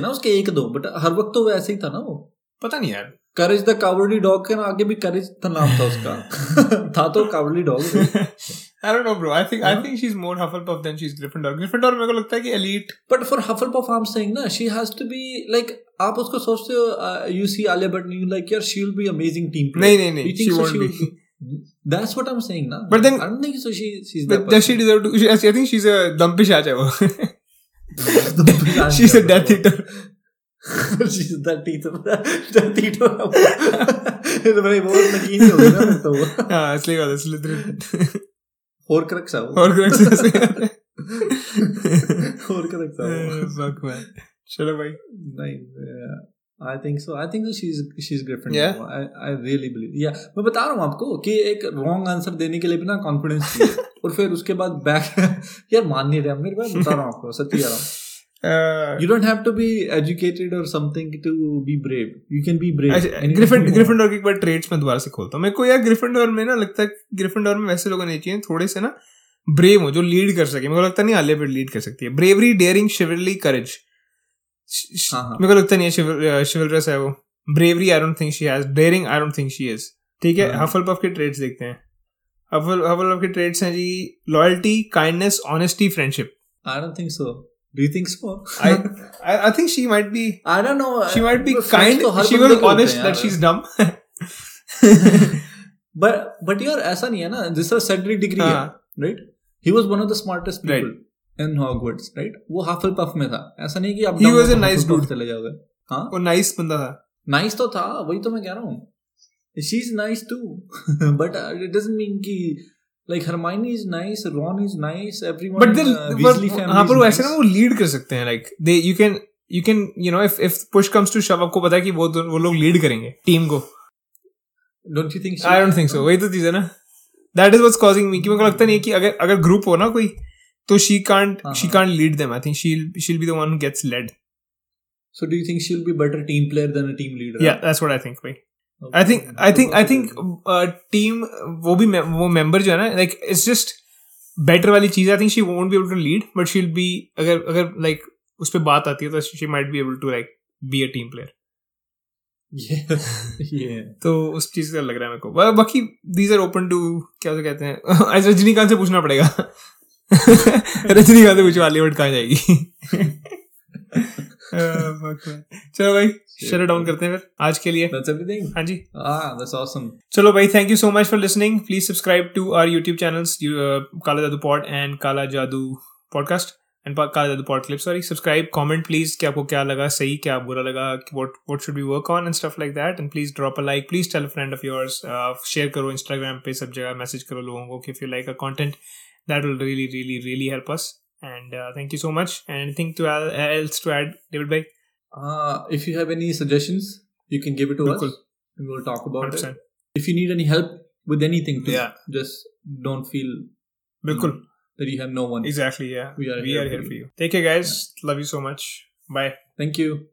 Speaker 2: उसके एक दो बट हर वक्त तो वो ही था ना वो।
Speaker 3: पता नहीं यार।
Speaker 2: करेज डॉग के आगे भी करेज था नाम था उसका। था तो cowardly dog
Speaker 3: I don't know bro I think yeah. I
Speaker 2: हाँ?
Speaker 3: think she's more Hufflepuff than she's Gryffindor Gryffindor मेरे को लगता है कि elite
Speaker 2: But for Hufflepuff, I'm saying ना, she has to be like आप उसको सोचते हो, uh, you see Alia Bhatt, you like, यार, she'll be amazing team player.
Speaker 3: नहीं नहीं नहीं she
Speaker 2: so
Speaker 3: won't
Speaker 2: she
Speaker 3: be
Speaker 2: will That's what I'm saying, na.
Speaker 3: But then-
Speaker 2: I don't think so. She she's.
Speaker 3: But does she deserve to she, I think she's a dumpish आज है वो she's a death eater
Speaker 2: she's that teacher. that teacher. ये तो भाई बहुत नकीन ही हो गया ना तो
Speaker 3: हाँ असली बात है
Speaker 2: है वो है वो
Speaker 3: fuck man चलो भाई।
Speaker 2: नहीं I think so I think she is she is
Speaker 3: Gryffindor
Speaker 2: I I really believe yeah मैं बता रहा हूँ आपको कि एक रॉन्ग आंसर देने के लिए भी ना कॉन्फिडेंस और फिर उसके बाद बैक यार मान नहीं रहा मेरे को बता रहा हूँ आपको सच्ची कह रहा हूँ।
Speaker 3: Uh,
Speaker 2: You don't have to be educated or something to be brave. You can be brave.
Speaker 3: अच्छा ग्रिफिन
Speaker 2: you
Speaker 3: ग्रिफिंडोर के एक बार ट्रेड्स में दोबारा से खोलता हूँ मेरे को यार ग्रिफिंडोर में ना लगता है ग्रिफिंडोर में वैसे लोग नहीं चाहिए थोड़े से ना ब्रेव हो जो लीड कर सके मेरे को लगता नहीं भट्ट लीड कर सकती है ब्रेवरी डेयरिंग शिवरली करेज
Speaker 2: हाँ, हाँ.
Speaker 3: मेरे को लगता नहीं है शिवलरस है वो bravery I don't think she has daring I don't think she is ठीक है
Speaker 2: हाँ.
Speaker 3: हफलपफ के ट्रेड्स देखते हैं हफल के ट्रेड्स हैं जी loyalty kindness honesty friendship
Speaker 2: I don't think so. Do you think so?
Speaker 3: I I I think she might be
Speaker 2: I don't know.
Speaker 3: she might be
Speaker 2: Friends
Speaker 3: kind
Speaker 2: तो हर
Speaker 3: she will honest that she's dumb
Speaker 2: But but यार ऐसा नहीं है ना जिस तरह Cedric degree है
Speaker 3: हाँ.
Speaker 2: right? He was one of the smartest people
Speaker 3: Right.
Speaker 2: in Hogwarts, right? वो Hufflepuff में था. ऐसा नहीं कि आप
Speaker 3: was a
Speaker 2: to
Speaker 3: nice dude.
Speaker 2: चले जाओगे. हाँ?
Speaker 3: वो नाइस बंदा था
Speaker 2: Nice तो था, वही तो मैं कह रहा हूँ. She's nice too, but uh, it doesn't mean कि like Hermione is nice, Ron is nice, everyone.
Speaker 3: But then
Speaker 2: uh, Weasley family
Speaker 3: हाँ पर वो ऐसे ना वो लीड कर सकते हैं like they you can you can you know if if push comes to shove आपको पता है कि वो वो लोग लीड करेंगे टीम को
Speaker 2: Don't you think? she
Speaker 3: I
Speaker 2: don't
Speaker 3: think so वही तो चीज़ है ना that is what's causing me कि मेरे को लगता नहीं है कि अगर अगर ग्रुप हो ना कोई तो
Speaker 2: she
Speaker 3: can't
Speaker 2: she.
Speaker 3: Can't lead them I think she she'll be the one who gets led
Speaker 2: So do you think she'll be better team player than a team leader?
Speaker 3: Yeah that's what I think भाई. I think I think I think team वो भी वो member जो है ना like it's just better वाली चीज़ I think she won't be able to lead but she'll be अगर अगर लाइक उस पे बात आती है तो she might be able to like be a team player
Speaker 2: Yeah. yeah.
Speaker 3: तो उस चीज़ का लग रहा है मेरे को. बाकी दीज आर ओपन टू क्या उसे कहते हैं? रजनीकांत से पूछना पड़ेगा. रजनीकांत से पूछो बॉलीवुड कहाँ जाएगी. चलो भाई शट डाउन करते हैं फिर आज के लिए।
Speaker 2: That's everything.
Speaker 3: हाँ जी।
Speaker 2: Ah, that's awesome.
Speaker 3: चलो भाई thank you so much for listening please subscribe to our YouTube channels Kala Jadu pod and काला जादू podcast and Kala Jadu pod clip sorry subscribe comment please कि आपको क्या लगा सही क्या बुरा लगा what what should we work on and stuff like that and please drop a like please tell friend of yours share करो Instagram पे सब जगह मैसेज करो लोगों को कि if you like a content that will really really really help us and thank you so much and anything to else to add David भाई?
Speaker 2: Uh, if you have any suggestions, you can give it to
Speaker 3: Bilkul.
Speaker 2: us. We will talk about
Speaker 3: 100%.
Speaker 2: it. If you need any help with anything, too,
Speaker 3: yeah.
Speaker 2: just don't feel
Speaker 3: You know,
Speaker 2: that you have no one.
Speaker 3: Exactly, yeah.
Speaker 2: We are,
Speaker 3: we
Speaker 2: here,
Speaker 3: are
Speaker 2: for
Speaker 3: here
Speaker 2: you.
Speaker 3: for you. Take care, guys. Yeah. Love you so much. Bye.
Speaker 2: Thank you.